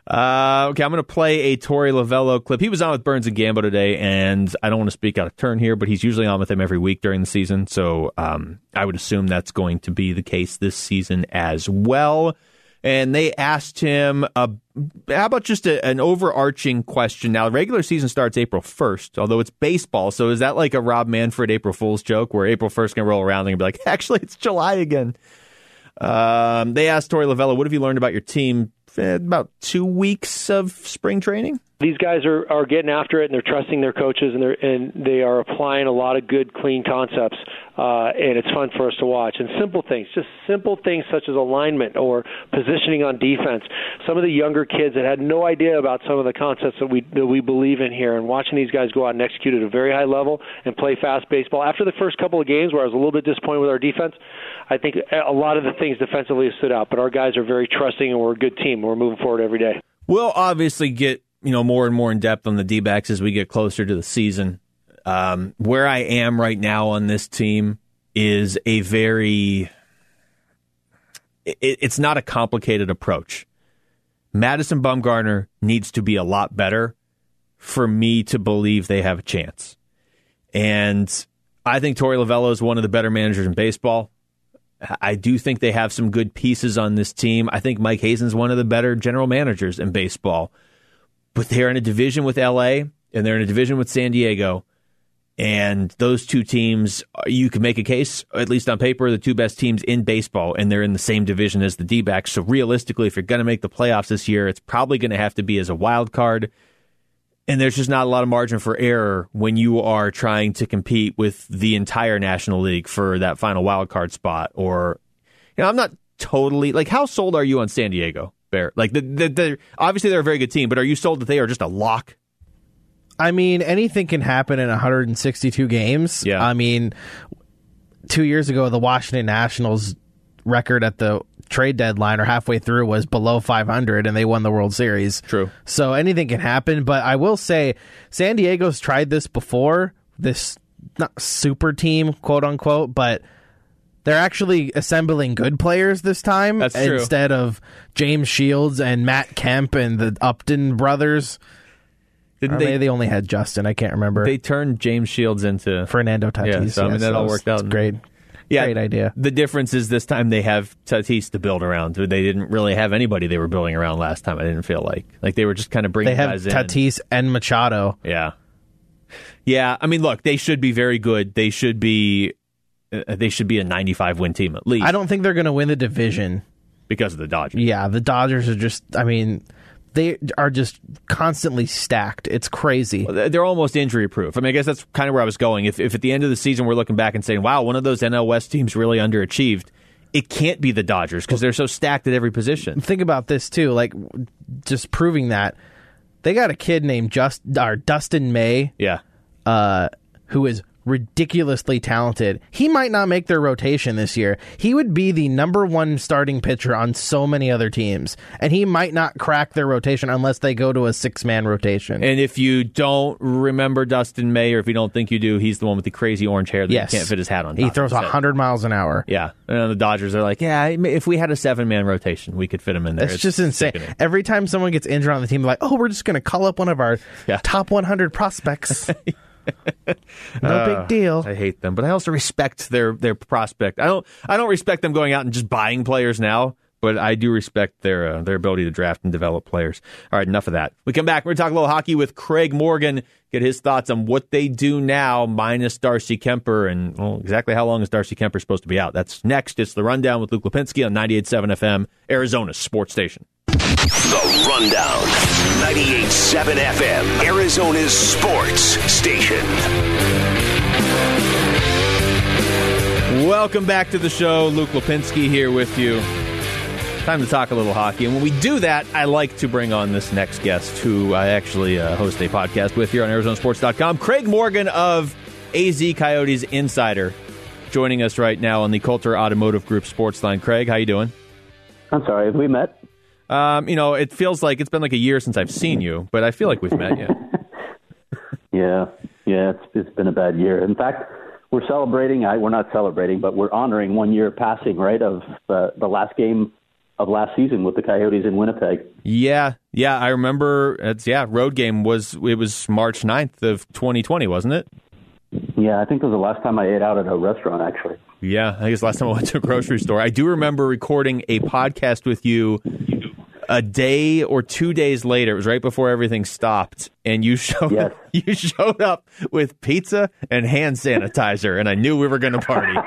Uh, okay, I'm going to play a Torey Lovullo clip. He was on with Burns and Gambo today, and I don't want to speak out of turn here, but he's usually on with them every week during the season. So um, I would assume that's going to be the case this season as well. And they asked him, how about just a, an overarching question? Now, the regular season starts April 1st, although it's baseball. So is that like a Rob Manfred April Fool's joke where April 1st can roll around and be like, actually, it's July again? Um, they asked Torey Lovullo, what have you learned about your team? Eh, About two weeks of spring training. these guys are, are getting after it and they're trusting their coaches and they're and they are applying a lot of good clean concepts uh, and it's fun for us to watch. And simple things just simple things such as alignment or positioning on defense. Some of the younger kids that had no idea about some of the concepts that we that we believe in here and watching these guys go out and execute at a very high level and play fast baseball. After the first couple of games where I was a little bit disappointed with our defense I think a lot of the things defensively stood out but our guys are very trusting and we're a good team we're moving forward every day We'll obviously get you know more and more in depth on the D backs as we get closer to the season. Um, where I am right now on this team is a very it, it's not a complicated approach. Madison Bumgarner needs to be a lot better for me to believe they have a chance. And I think Torey Lovullo is one of the better managers in baseball. I do think they have some good pieces on this team. I think Mike Hazen's one of the better general managers in baseball. But they're in a division with LA and they're in a division with San Diego. And those two teams, you can make a case, at least on paper, the two best teams in baseball, and they're in the same division as the D backs. So realistically, if you're going to make the playoffs this year, it's probably going to have to be as a wild card. And there's just not a lot of margin for error when you are trying to compete with the entire National League for that final wild card spot. Or, you know, I'm not totally like, how sold are you on San Diego? Bear? Like, the, the, the, obviously they're a very good team, but are you sold that they are just a lock I mean, anything can happen in 162 games. Yeah. I mean, two years ago, the Washington Nationals record at the trade deadline or halfway through was below 500 and they won the World Series. True. So anything can happen. But I will say, San Diego's tried this before, this not super team, quote unquote, but they're actually assembling good players this time That's true. instead of James Shields and Matt Kemp and the Upton brothers. Didn't they? they only had Justin. I can't remember. they turned James Shields into Fernando Tatis. Yeah, so, I mean, that all worked out. Great. Yeah, Great idea. The difference is this time they have Tatis to build around. They didn't really have anybody they were building around last time. I didn't feel like like they were just kind of bringing They have guys in. Tatis and Machado. Yeah, yeah. I mean, look, they should be very good. They should be. Uh, they should be a 95 win team at least I don't think they're going to win the division. because of the Dodgers. Yeah, the Dodgers are just. I mean, they are just constantly stacked. It's crazy. They're almost injury proof. I mean, I guess that's kind of where I was going. If, if at the end of the season we're looking back and saying, "Wow, one of those NL West teams really underachieved," it can't be the Dodgers because they're so stacked at every position. Think about this too. Like, just proving that they got a kid named Just or Dustin May, Yeah, uh, who is ridiculously talented. He might not make their rotation this year. He would be the number one starting pitcher on so many other teams, and he might not crack their rotation unless they go to a six man rotation. And if you don't remember Dustin May, or if you don't think you do, he's the one with the crazy orange hair that yes, can't fit his hat on. He throws hundred miles an hour. Yeah, and the Dodgers are like, yeah, if we had a seven man rotation, we could fit him in there. It's, just insane. sickening. Every time someone gets injured on the team, they're like, "Oh, we're just going to call up one of our Yeah. top 100 prospects." no Uh, big deal. I hate them, but I also respect their their prospect. I don't I don't respect them going out and just buying players now, but I do respect their uh, their ability to draft and develop players. All right, enough of that. We come back. We're gonna talk a little hockey with Craig Morgan. Get his thoughts on what they do now, minus Darcy Kuemper, and well, exactly how long is Darcy Kuemper supposed to be out? That's next. It's the rundown with Luke Lapinski on 98.7 FM, Arizona's sports station. The Rundown. 98.7 FM, Arizona's sports station. Welcome back to the show. Luke Lapinski here with you. Time to talk a little hockey. And when we do that, I like to bring on this next guest who I actually uh, host a podcast with here on ArizonaSports.com. Craig Morgan of AZ Coyotes Insider joining us right now on the Coulter Automotive Group Sports Line. Craig, how you doing? I'm sorry, have we met? Um, you know, it feels like it's been like a year since I've seen you, but I feel like we've met, yeah. Yeah, yeah, it's, it's been a bad year. In fact, we're celebrating. I, we're not celebrating, but we're honoring one year passing, right, of uh, the last game of last season with the Coyotes in Winnipeg. Yeah, yeah, I remember it's yeah, road game was it was March 9th of 2020, wasn't it? Yeah, I think it was the last time I ate out at a restaurant, actually. Yeah, I guess last time I went to a grocery store. I do remember recording a podcast with you a day or two days later. It was right before everything stopped, and you showed Yes. you showed up with pizza and hand sanitizer, and I knew we were going to party.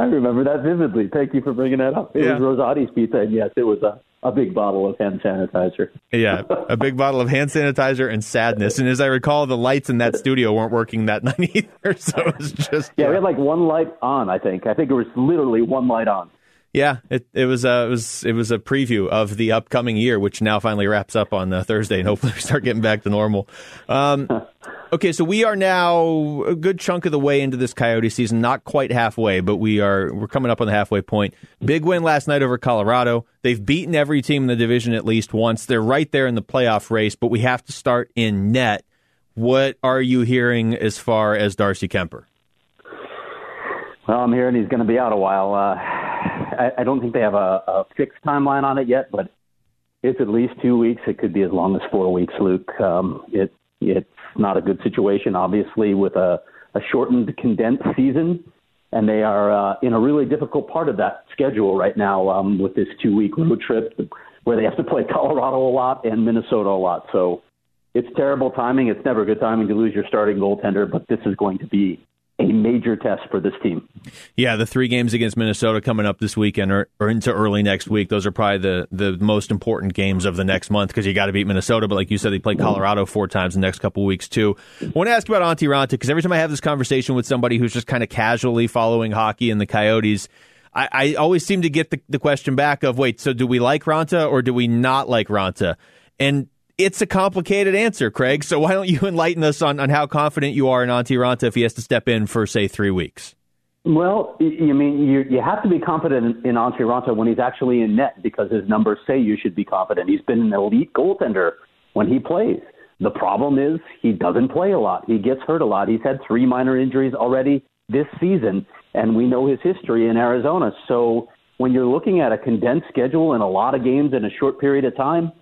I remember that vividly. Thank you for bringing that up. It Yeah. was Rosati's pizza, and yes, it was a, a big bottle of hand sanitizer. yeah, a big bottle of hand sanitizer and sadness. And as I recall, the lights in that studio weren't working that night either, so it was just Yeah, we had like one light on. I think. I think it was literally one light on. Yeah, it it was a it was it was a preview of the upcoming year, which now finally wraps up on uh, Thursday, and hopefully we start getting back to normal. Um, okay, so we are now a good chunk of the way into this Coyote season, not quite halfway, but we are we're coming up on the halfway point. Big win last night over Colorado. They've beaten every team in the division at least once. They're right there in the playoff race, but we have to start in net. What are you hearing as far as Darcy Kuemper? Well, I'm hearing he's going to be out a while. Uh, I, don't think they have a, a fixed timeline on it yet, but it's at least two weeks. It could be as long as four weeks, Luke. Um, it it's not a good situation, obviously, with a, a shortened, condensed season, and they are uh, in a really difficult part of that schedule right now um, with this two-week road trip where they have to play Colorado a lot and Minnesota a lot. So it's terrible timing. It's never good timing to lose your starting goaltender, but this is going to be a major test for this team. Yeah, the three games against Minnesota coming up this weekend or, or into early next week. Those are probably the, the most important games of the next month because you got to beat Minnesota. But like you said, they play Colorado four times the next couple weeks too. I want to ask about Antti Raanta because every time I have this conversation with somebody who's just kind of casually following hockey and the Coyotes, I, I always seem to get the, the question back of, wait, so do we like Raanta or do we not like Raanta? And it's a complicated answer, Craig. So why don't you enlighten us on, on how confident you are in Antti Raanta if he has to step in for, say, three weeks? Well, you mean you you have to be confident in Antti Raanta when he's actually in net because his numbers say you should be confident. He's been an elite goaltender when he plays. The problem is he doesn't play a lot. He gets hurt a lot. He's had three minor injuries already this season, and we know his history in Arizona. So when you're looking at a condensed schedule and a lot of games in a short period of time,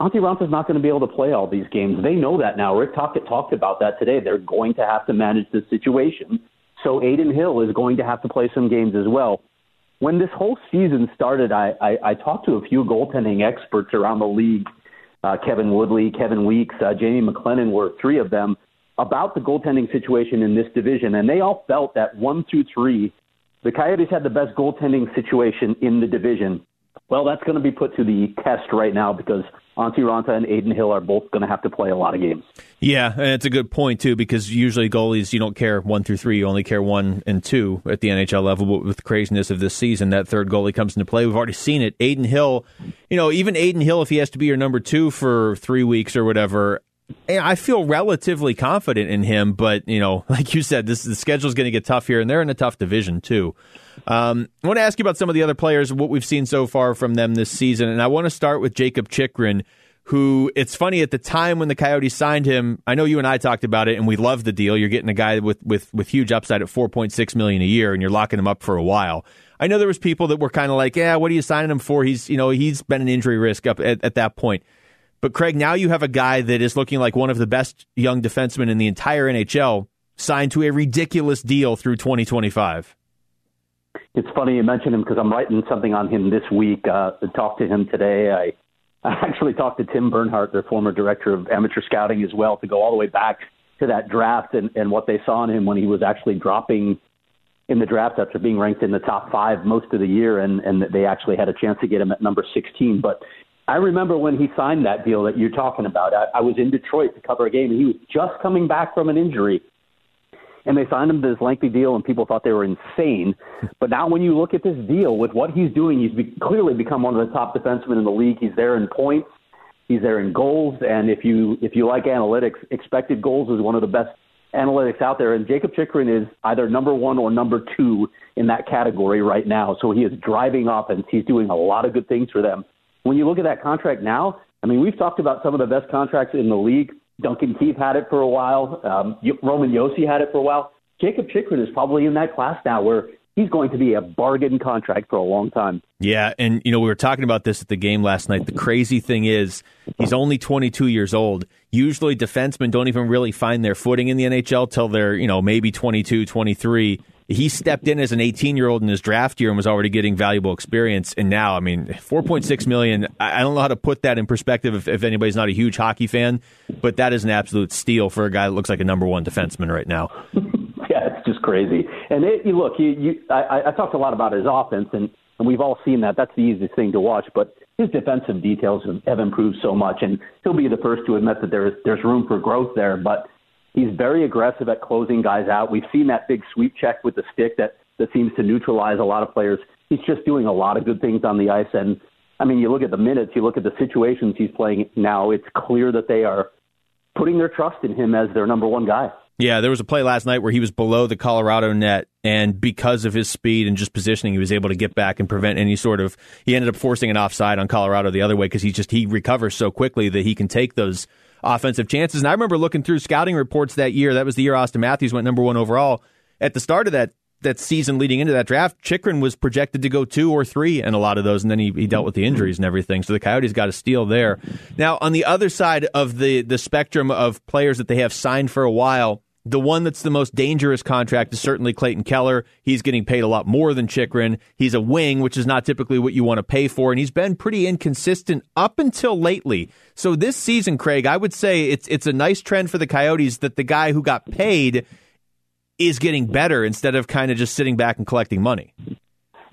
Antti is not going to be able to play all these games. They know that now. Rick Tocchet talked about that today. They're going to have to manage this situation. So Adin Hill is going to have to play some games as well. When this whole season started, I, I, I talked to a few goaltending experts around the league. Uh, Kevin Woodley, Kevin Weekes, uh, Jamie McLennan were three of them about the goaltending situation in this division, and they all felt that one through three, the Coyotes had the best goaltending situation in the division. Well, that's going to be put to the test right now because Antti Raanta and Adin Hill are both going to have to play a lot of games. Yeah, and it's a good point too because usually goalies you don't care one through three, you only care one and two at the NHL level. But with the craziness of this season, that third goalie comes into play. We've already seen it. Adin Hill, you know, even Adin Hill, if he has to be your number two for three weeks or whatever, I feel relatively confident in him, but you know, like you said, this the schedule is going to get tough here, and they're in a tough division too. Um, I want to ask you about some of the other players, what we've seen so far from them this season, and I want to start with Jakob Chychrun, who it's funny at the time when the Coyotes signed him. I know you and I talked about it, and we love the deal. You're getting a guy with with with huge upside at 4.6 million a year, and you're locking him up for a while. I know there was people that were kind of like, yeah, what are you signing him for? He's you know he's been an injury risk up at, at that point. But Craig, now you have a guy that is looking like one of the best young defensemen in the entire NHL signed to a ridiculous deal through 2025. It's funny you mention him because I'm writing something on him this week. Uh, to talk to him today. I, I actually talked to Tim Bernhardt, their former director of amateur scouting, as well, to go all the way back to that draft and, and what they saw in him when he was actually dropping in the draft after being ranked in the top five most of the year, and, and they actually had a chance to get him at number 16. But I remember when he signed that deal that you're talking about. I, I was in Detroit to cover a game, and he was just coming back from an injury. And they signed him to this lengthy deal, and people thought they were insane. But now, when you look at this deal with what he's doing, he's be- clearly become one of the top defensemen in the league. He's there in points, he's there in goals, and if you if you like analytics, expected goals is one of the best analytics out there. And Jakob Chychrun is either number one or number two in that category right now. So he is driving offense. He's doing a lot of good things for them when you look at that contract now, I mean, we've talked about some of the best contracts in the league. Duncan Keith had it for a while. Um, Roman Josi had it for a while. Jakob Chychrun is probably in that class now where he's going to be a bargain contract for a long time. Yeah, and you know we were talking about this at the game last night. The crazy thing is he's only 22 years old. Usually defensemen don't even really find their footing in the NHL till they're, you know, maybe 22, 23 he stepped in as an 18 year old in his draft year and was already getting valuable experience. And now, I mean, 4.6 million. I don't know how to put that in perspective if, if anybody's not a huge hockey fan, but that is an absolute steal for a guy that looks like a number one defenseman right now. yeah, it's just crazy. And it, you look, you, you, I, I talked a lot about his offense, and, and we've all seen that. That's the easiest thing to watch, but his defensive details have, have improved so much, and he'll be the first to admit that there's there's room for growth there. But He's very aggressive at closing guys out. We've seen that big sweep check with the stick that, that seems to neutralize a lot of players. He's just doing a lot of good things on the ice. And I mean, you look at the minutes, you look at the situations he's playing now, it's clear that they are putting their trust in him as their number one guy. Yeah, there was a play last night where he was below the Colorado net, and because of his speed and just positioning, he was able to get back and prevent any sort of. He ended up forcing an offside on Colorado the other way because he just he recovers so quickly that he can take those offensive chances. And I remember looking through scouting reports that year. That was the year Auston Matthews went number one overall. At the start of that that season leading into that draft, Chychrun was projected to go two or three in a lot of those, and then he, he dealt with the injuries and everything. So the Coyotes got a steal there. Now, on the other side of the the spectrum of players that they have signed for a while, The one that's the most dangerous contract is certainly Clayton Keller. He's getting paid a lot more than Chychrun. He's a wing, which is not typically what you want to pay for, and he's been pretty inconsistent up until lately. So this season, Craig, I would say it's it's a nice trend for the Coyotes that the guy who got paid is getting better instead of kind of just sitting back and collecting money.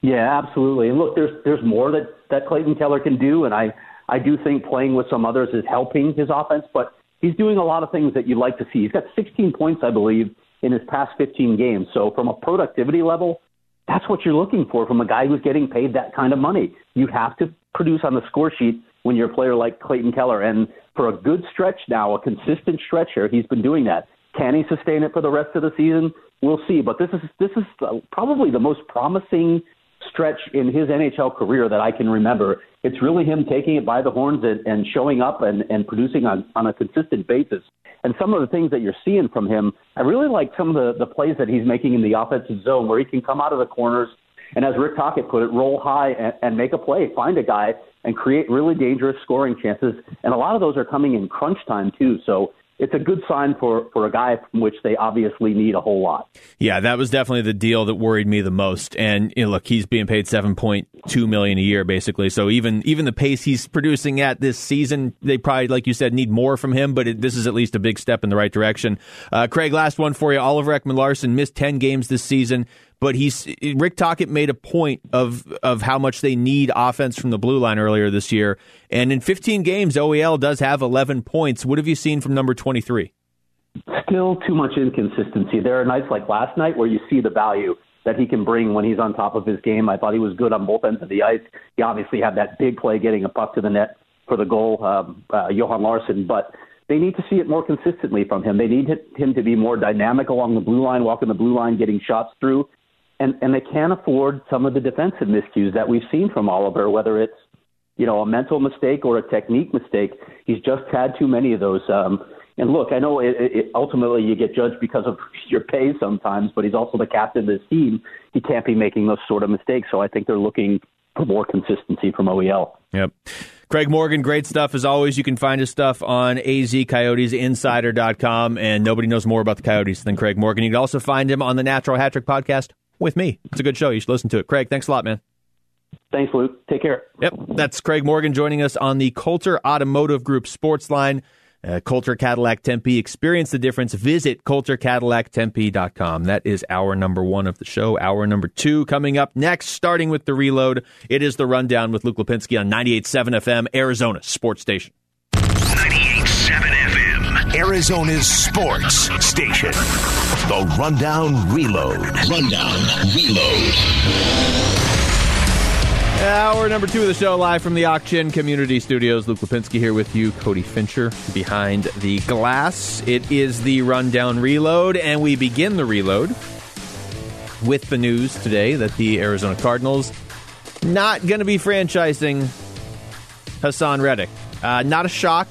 Yeah, absolutely. And look, there's there's more that that Clayton Keller can do, and I I do think playing with some others is helping his offense, but he's doing a lot of things that you'd like to see. He's got 16 points, I believe, in his past 15 games. So from a productivity level, that's what you're looking for from a guy who's getting paid that kind of money. You have to produce on the score sheet when you're a player like Clayton Keller. And for a good stretch now, a consistent stretch here, he's been doing that. Can he sustain it for the rest of the season? We'll see. But this is this is probably the most promising stretch in his NHL career that I can remember. It's really him taking it by the horns and, and showing up and, and producing on, on a consistent basis. And some of the things that you're seeing from him, I really like some of the, the plays that he's making in the offensive zone where he can come out of the corners and, as Rick Tocchet put it, roll high and, and make a play, find a guy, and create really dangerous scoring chances. And a lot of those are coming in crunch time, too. So it's a good sign for, for a guy from which they obviously need a whole lot. Yeah, that was definitely the deal that worried me the most. And you know, look, he's being paid seven point two million a year, basically. So even even the pace he's producing at this season, they probably, like you said, need more from him. But it, this is at least a big step in the right direction. Uh, Craig, last one for you. Oliver Ekman-Larsson missed ten games this season but he's Rick Tocchet made a point of of how much they need offense from the blue line earlier this year. And in 15 games, OEL does have 11 points. What have you seen from number 23? Still too much inconsistency. There are nights like last night where you see the value that he can bring when he's on top of his game. I thought he was good on both ends of the ice. He obviously had that big play getting a puck to the net for the goal, um, uh, Johan Larsson, but they need to see it more consistently from him. They need him to be more dynamic along the blue line, walking the blue line, getting shots through and and they can't afford some of the defensive miscues that we've seen from Oliver, whether it's you know a mental mistake or a technique mistake. He's just had too many of those. Um, and look, I know it, it, ultimately you get judged because of your pay sometimes, but he's also the captain of this team. He can't be making those sort of mistakes. So I think they're looking for more consistency from OEL. Yep. Craig Morgan, great stuff as always. You can find his stuff on azcoyotesinsider.com, and nobody knows more about the Coyotes than Craig Morgan. You can also find him on the Natural Hat Trick podcast with me. It's a good show. You should listen to it. Craig, thanks a lot, man. Thanks, Luke. Take care. Yep, that's Craig Morgan joining us on the Coulter Automotive Group Sports Line. Uh, Coulter Cadillac Tempe. Experience the difference. Visit CoulterCadillacTempe.com. That is our number one of the show. Our number two coming up next, starting with the reload. It is the rundown with Luke Lapinski on 98.7 FM, Arizona Sports Station. 98.7 FM, Arizona's sports station. The Rundown Reload. Rundown Reload. Hour number two of the show, live from the Auction Community Studios. Luke Lapinski here with you, Cody Fincher behind the glass. It is the Rundown Reload, and we begin the reload with the news today that the Arizona Cardinals not going to be franchising Haason Reddick. Uh, not a shock,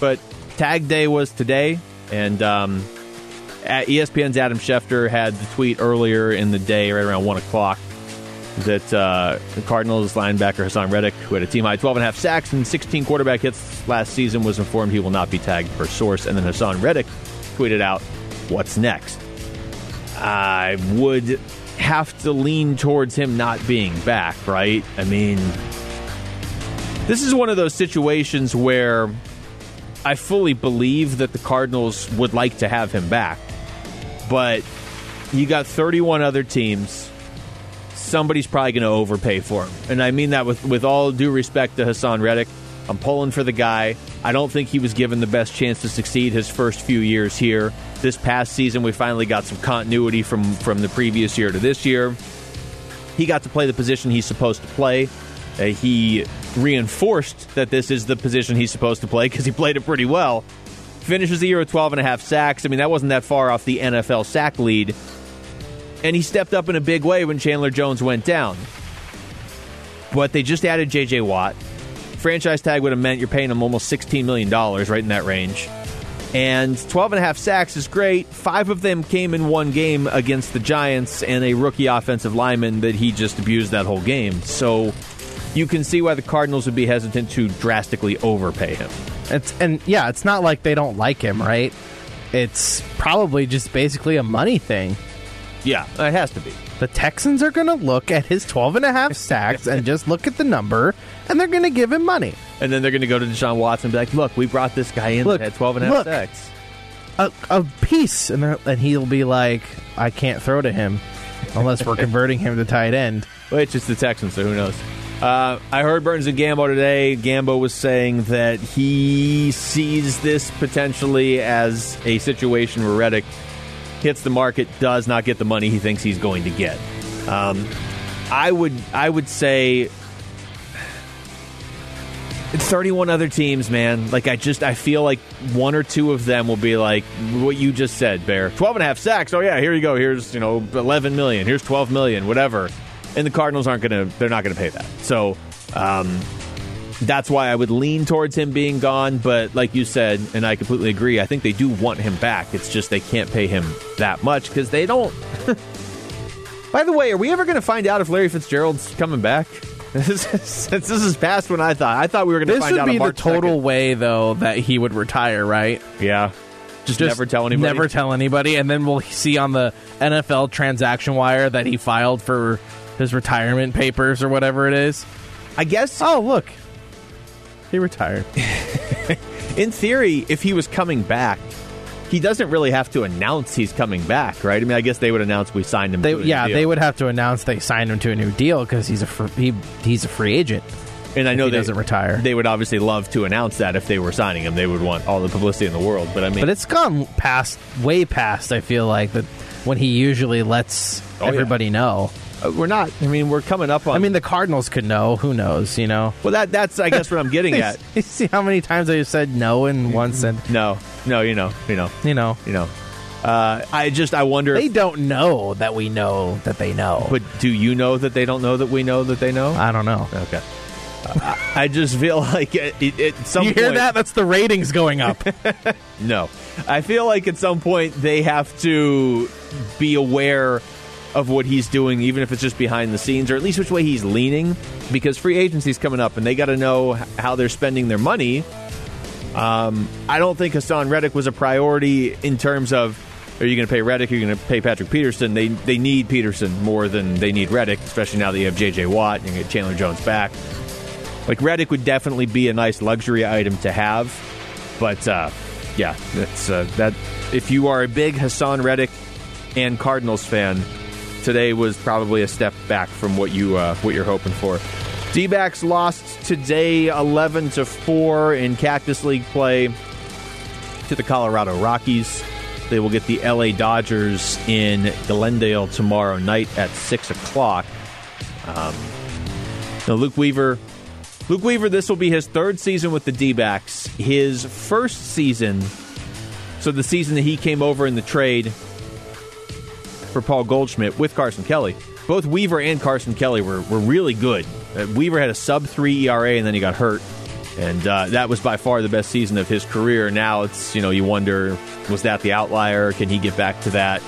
but tag day was today, and um, ESPN's Adam Schefter had the tweet earlier in the day, right around 1 o'clock, that uh, the Cardinals linebacker Haason Reddick, who had a team high 12 and a half sacks and 16 quarterback hits last season, was informed he will not be tagged per source. And then Haason Reddick tweeted out, What's next? I would have to lean towards him not being back, right? I mean, this is one of those situations where I fully believe that the Cardinals would like to have him back but you got 31 other teams. Somebody's probably going to overpay for him. And I mean that with, with all due respect to Haason Reddick. I'm pulling for the guy. I don't think he was given the best chance to succeed his first few years here. This past season, we finally got some continuity from, from the previous year to this year. He got to play the position he's supposed to play. Uh, he reinforced that this is the position he's supposed to play because he played it pretty well finishes the year with 12 and a half sacks. I mean, that wasn't that far off the NFL sack lead. And he stepped up in a big way when Chandler Jones went down. But they just added J.J. Watt. Franchise tag would have meant you're paying him almost $16 million, right in that range. And 12 and a half sacks is great. Five of them came in one game against the Giants and a rookie offensive lineman that he just abused that whole game. So you can see why the Cardinals would be hesitant to drastically overpay him. It's and yeah, it's not like they don't like him, right? it's probably just basically a money thing. Yeah, it has to be. The Texans are going to look at his 12 and a half sacks and just look at the number, and they're going to give him money. And then they're going to go to Deshaun Watson and be like, look, we brought this guy in Look, that had 12 and a half look. sacks. A, a piece, and, and he'll be like, I can't throw to him unless we're converting him to tight end. Which is the Texans, so who knows? Uh, I heard Burns and Gambo today. Gambo was saying that he sees this potentially as a situation where Reddick hits the market, does not get the money he thinks he's going to get. Um, I would, I would say, it's 31 other teams, man. Like I just, I feel like one or two of them will be like what you just said, Bear. 12 and a half sacks. Oh yeah, here you go. Here's you know 11 million. Here's 12 million. Whatever. And the Cardinals aren't gonna, they're not gonna pay that. So. Um, that's why I would lean towards him being gone. But like you said, and I completely agree, I think they do want him back. It's just they can't pay him that much because they don't. By the way, are we ever going to find out if Larry Fitzgerald's coming back? Since this is past when I thought, I thought we were going to find out. This would be the total 2nd. way, though, that he would retire, right? Yeah, just, never tell anybody. Never tell anybody, and then we'll see on the NFL transaction wire that he filed for his retirement papers or whatever it is. I guess Oh, look, he retired. in theory, if he was coming back, he doesn't really have to announce he's coming back, right? I mean, I guess they would announce we signed him. They, to a yeah, they would have to announce they signed him to a new deal because he's a fr- he, he's a free agent. And I know he they, doesn't retire. They would obviously love to announce that if they were signing him. They would want all the publicity in the world. But I mean, But it's gone past, way past. I feel like that when he usually lets Oh, yeah. everybody know. Uh, we're not. I mean, we're coming up on. I mean, the Cardinals could know. Who knows? You know. well, that that's I guess what I'm getting at. You see how many times I said no in one sentence? No, no, you know, you know, You know, you know. Uh, I just I wonder. they if, don't know that we know that they know. but do you know that they don't know that we know that they know? I don't know. Okay. I I just feel like it, it, at some You hear point, that? That's the ratings going up. No. I feel like at some point they have to be aware of what he's doing, even if it's just behind the scenes, or at least which way he's leaning, because free agency's coming up and they got to know how they're spending their money. Um, I don't think Haason Reddick was a priority in terms of are you going to pay Reddick? Are you going to pay Patrick Peterson? They they need Peterson more than they need Reddick, especially now that you have J.J. Watt and you get Chandler Jones back. Like Reddick would definitely be a nice luxury item to have, but uh, yeah, uh, that. If you are a big Haason Reddick and Cardinals fan, today was probably a step back from what you uh, what you're hoping for. D-backs lost today, eleven to four in Cactus League play to the Colorado Rockies. They will get the LA Dodgers in Glendale tomorrow night at six o'clock. Um, now, Luke Weaver Luke Weaver, this will be his third season with the D. His first season, so the season that he came over in the trade for Paul Goldschmidt with Carson Kelly. Both Weaver and Carson Kelly were, were really good. Uh, Weaver had a sub 3 ERA and then he got hurt. And uh, that was by far the best season of his career. Now it's, you know, you wonder, was that the outlier? Can he get back to that?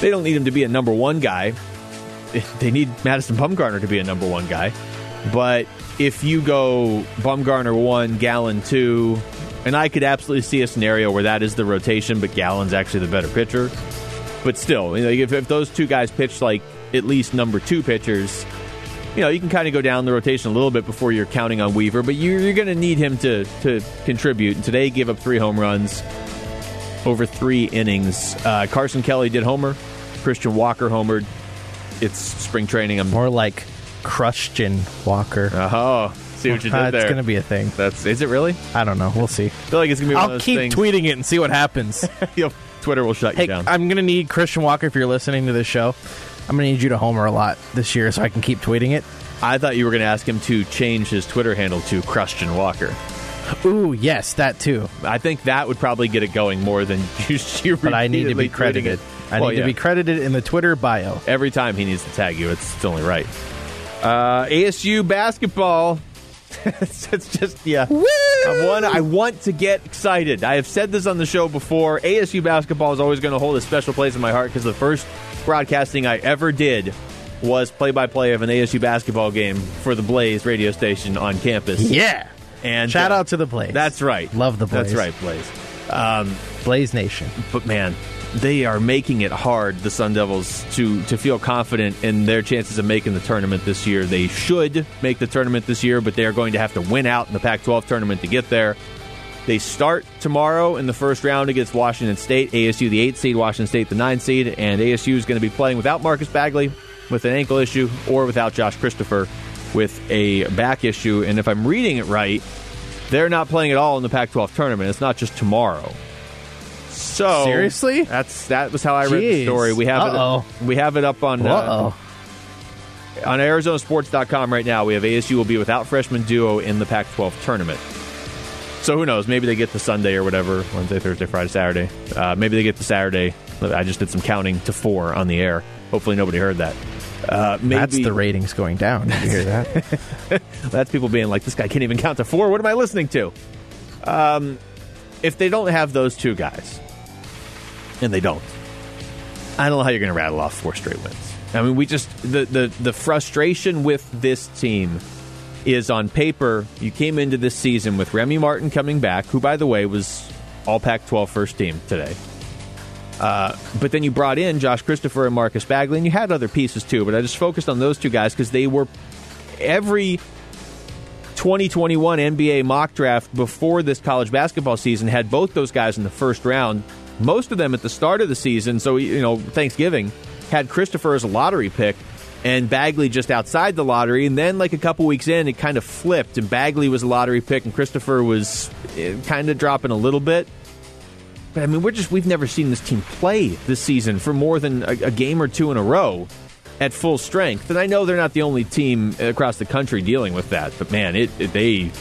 They don't need him to be a number one guy. They need Madison Bumgarner to be a number one guy. But if you go Bumgarner one, Gallen two, and I could absolutely see a scenario where that is the rotation, but Gallen's actually the better pitcher. But still, you know, if, if those two guys pitch like at least number two pitchers, you know, you can kind of go down the rotation a little bit before you're counting on Weaver, but you're, you're going to need him to, to contribute. And today, he gave up three home runs over three innings. Uh, Carson Kelly did homer. Christian Walker homered. It's spring training. I'm More like Christian Walker. Oh, see what you did Uh, there. it's going to be a thing. That's is it really? I I don't know. We'll see. feel like it's gonna be one I'll keep things. tweeting it and see what happens. Twitter will shut hey, you down. I'm going to need Christian Walker if you're listening to this show. I'm going to need you to homer a lot this year so I can keep tweeting it. I thought you were gonna ask him to change his Twitter handle to Christian Walker. Ooh, yes, that too. I think that would probably get it going more than you. you But I need to be credited. I Well, need yeah. to be credited in the Twitter bio. every time he needs to tag you. It's, it's only right. Uh, ASU basketball. it's, just yeah. I want I want to get excited. I have said this on the show before. ASU basketball is always going to hold a special place in my heart because the first broadcasting I ever did was play by play of an ASU basketball game for the Blaze radio station on campus. Yeah. And Shout uh, out to the Blaze. That's right. Love the Blaze. That's right, Blaze. Um, Blaze Nation. But man, they are making it hard, the Sun Devils, to, to feel confident in their chances of making the tournament this year. They should make the tournament this year, but they are going to have to win out in the Pac 12 tournament to get there. They start tomorrow in the first round against Washington State. ASU, the 8 seed, Washington State, the 9 seed. And ASU is going to be playing without Marcus Bagley with an ankle issue or without Josh Christopher with a back issue. And if I'm reading it right, they're not playing at all in the Pac 12 tournament. It's not just tomorrow. So Seriously? that's that was how I read the Jeez. story. We have Uh-oh. it. We have it up on Uh uh, oh. on ArizonaSports.com right now. We have ASU will be without freshman duo in the Pac-12 tournament. So who knows? Maybe they get to Sunday or whatever Wednesday, Thursday, Friday, Saturday. Uh, maybe they get to Saturday. I just did some counting to four on the air. Hopefully nobody heard that. Uh, maybe That's the ratings going down. Did you hear that? That's people being like, this guy can't even count to four. What am I listening to? Um, if they don't have those two guys, and they don't, I don't know how you're going to rattle off four straight wins. I mean, we just the, the the frustration with this team is on paper. You came into this season with Remy Martin coming back, who, by the way, was All Pac-12 first team today. Uh, but then you brought in Josh Christopher and Marcus Bagley, and you had other pieces too. But I just focused on those two guys because they were every 2021 NBA mock draft before this college basketball season had both those guys in the first round. Most of them at the start of the season, so you know Thanksgiving, had Christopher as a lottery pick and Bagley just outside the lottery. And then, like a couple weeks in, it kind of flipped, and Bagley was a lottery pick, and Christopher was eh, kind of dropping a little bit. But I mean, we're just we've never seen this team play this season for more than a, a game or two in a row at full strength. And I know they're not the only team across the country dealing with that, but man, it, it they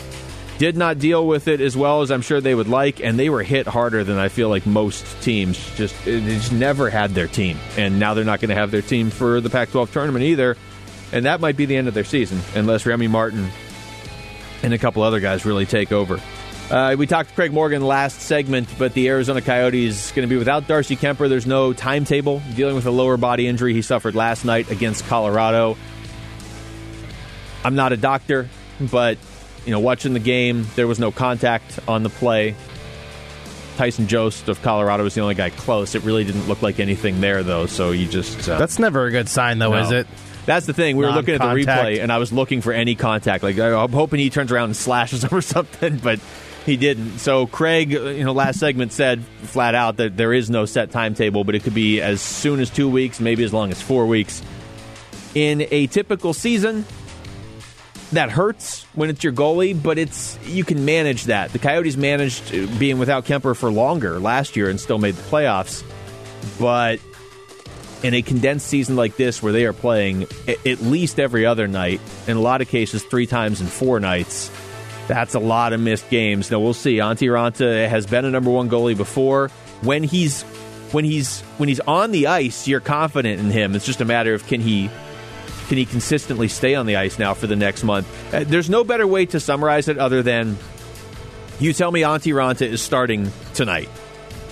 did not deal with it as well as I'm sure they would like, and they were hit harder than I feel like most teams. Just they just never had their team, and now they're not going to have their team for the Pac-12 tournament either, and that might be the end of their season unless Remy Martin and a couple other guys really take over. Uh, we talked to Craig Morgan last segment, but the Arizona Coyotes going to be without Darcy Kuemper. There's no timetable dealing with a lower body injury he suffered last night against Colorado. I'm not a doctor, but you know, watching the game, there was no contact on the play. Tyson Jost of Colorado was the only guy close. It really didn't look like anything there, though. So you just uh, That's never a good sign, though, no. is it? That's the thing. We were looking at the replay, and I was looking for any contact. Like I'm hoping he turns around and slashes him or something, but he didn't. So Craig, uh, you know, last segment said flat out that there is no set timetable, but it could be as soon as two weeks, maybe as long as four weeks. In a typical season, that hurts when it's your goalie, but it's you can manage that. The Coyotes managed uh, being without Kuemper for longer last year and still made the playoffs, but in a condensed season like this where they are playing at least every other night, in a lot of cases three times in four nights, that's a lot of missed games. Now we'll see. Antti Raanta has been a number one goalie before. When he's when he's when he's on the ice, you're confident in him. It's just a matter of can he can he consistently stay on the ice now for the next month? Uh, there's no better way to summarize it other than you tell me Antti Raanta is starting tonight.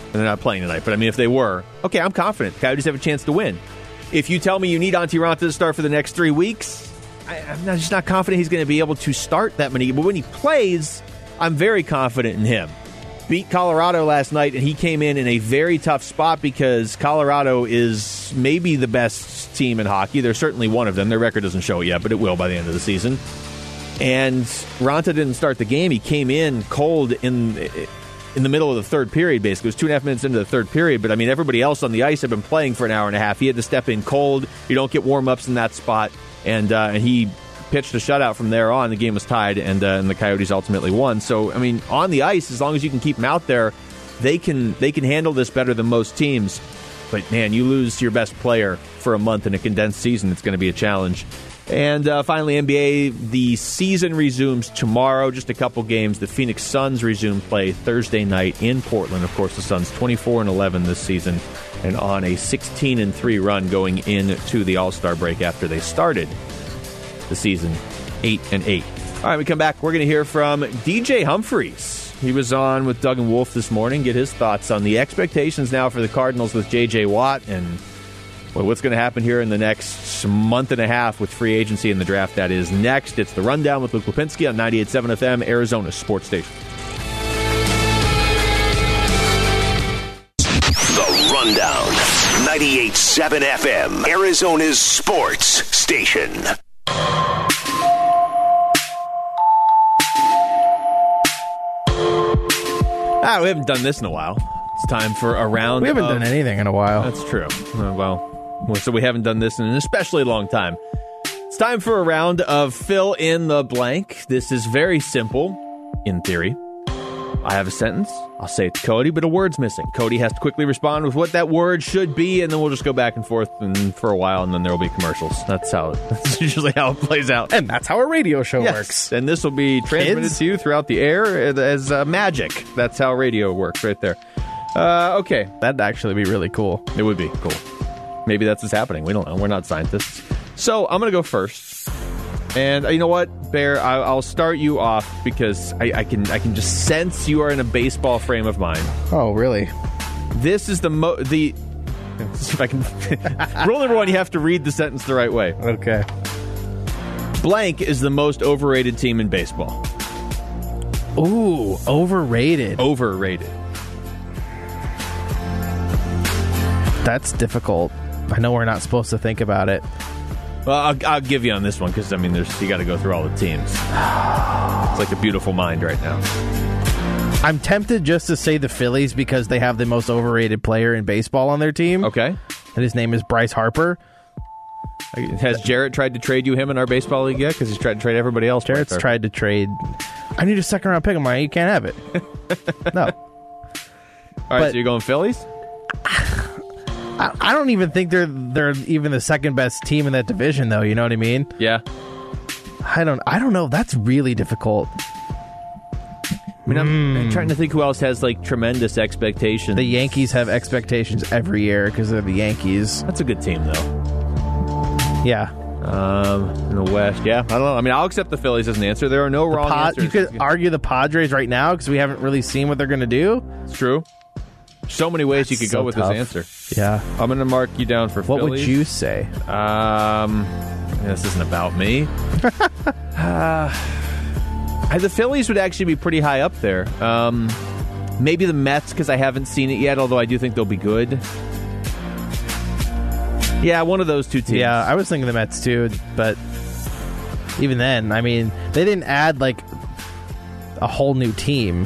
And they're not playing tonight, but I mean, if they were, okay, I'm confident. Coyotes have a chance to win. If you tell me you need Antti Raanta to start for the next three weeks, I, I'm not, just not confident he's going to be able to start that many. But when he plays, I'm very confident in him. Beat Colorado last night, and he came in in a very tough spot because Colorado is maybe the best team in hockey. They're certainly one of them. Their record doesn't show it yet, but it will by the end of the season. And Raanta didn't start the game. He came in cold in in the middle of the third period. Basically, it was two and a half minutes into the third period. But I mean, everybody else on the ice had been playing for an hour and a half. He had to step in cold. You don't get warm ups in that spot, and uh, and he pitched a shutout from there on. The game was tied, and uh, and the Coyotes ultimately won. So I mean, on the ice, as long as you can keep them out there, they can they can handle this better than most teams. But man, you lose your best player for a month in a condensed season. It's going to be a challenge. And uh, finally, NBA, the season resumes tomorrow. Just a couple games. The Phoenix Suns resume play Thursday night in Portland. Of course, the Suns 24 and 11 this season, and on a 16 and 3 run going into the All Star break after they started the season 8 and 8. All right, we come back. We're going to hear from DJ Humphries. He was on with Doug and Wolf this morning. Get his thoughts on the expectations now for the Cardinals with J.J. Watt and well, what's going to happen here in the next month and a half with free agency and the draft that is next. It's the Rundown with Luke Lapinski on 98.7 FM, Arizona Sports Station. The Rundown, 98.7 FM, Arizona's sports station. Ah, we haven't done this in a while. It's time for a round. We haven't of- done anything in a while. That's true. Uh, well, well, so we haven't done this in an especially long time. It's time for a round of fill in the blank. This is very simple, in theory. I have a sentence. I'll say it to Cody, but a word's missing. Cody has to quickly respond with what that word should be, and then we'll just go back and forth and for a while, and then there will be commercials. That's how. That's usually how it plays out. and that's how a radio show Yes. works. And this will be transmitted Kids? to you throughout the air as uh, magic. That's how radio works, right there. Uh, okay, That'd actually be really cool. it would be cool. Maybe that's what's happening. We don't know. We're not scientists. So I'm going to go first. And uh, you know what, Bear? I, I'll start you off because I, I can I can just sense you are in a baseball frame of mind. Oh, really? This is the mo the. if I can. Rule number one: you have to read the sentence the right way. Okay. Blank is the most overrated team in baseball. Ooh, overrated. Overrated. That's difficult. I know we're not supposed to think about it. Well, I'll, I'll give you on this one because I mean, there's you got to go through all the teams. It's like a beautiful mind right now. I'm tempted just to say the Phillies because they have the most overrated player in baseball on their team. Okay. And his name is Bryce Harper. Has Jarrett tried to trade you him in our baseball league yet? Because he's tried to trade everybody else. Jarrett's right tried to trade. I need a second round pick. I'm like, you can't have it. no. All right, but- so you're going Phillies? I, I don't even think they're they're even the second best team in that division, though. You know what I mean? Yeah. I don't. I don't know. That's really difficult. I mean, I'm, I'm trying to think who else has like tremendous expectations. The Yankees have expectations every year because they're the Yankees. That's a good team, though. Yeah. Um, in the West, yeah. I don't know. I mean, I'll accept the Phillies as an answer. There are no wrong Pod, answers. you could argue the Padres right now because we haven't really seen what they're going to do. It's true. So many ways you could So go with tough. this answer. Yeah. I'm going to mark you down for What would you say? Um, this isn't about me. uh, the Phillies would actually be pretty high up there. Um, maybe the Mets because I haven't seen it yet. Although I do think they'll be good. Yeah, one of those two teams. Yeah, I was thinking the Mets too, but even then, I mean, they didn't add like a whole new team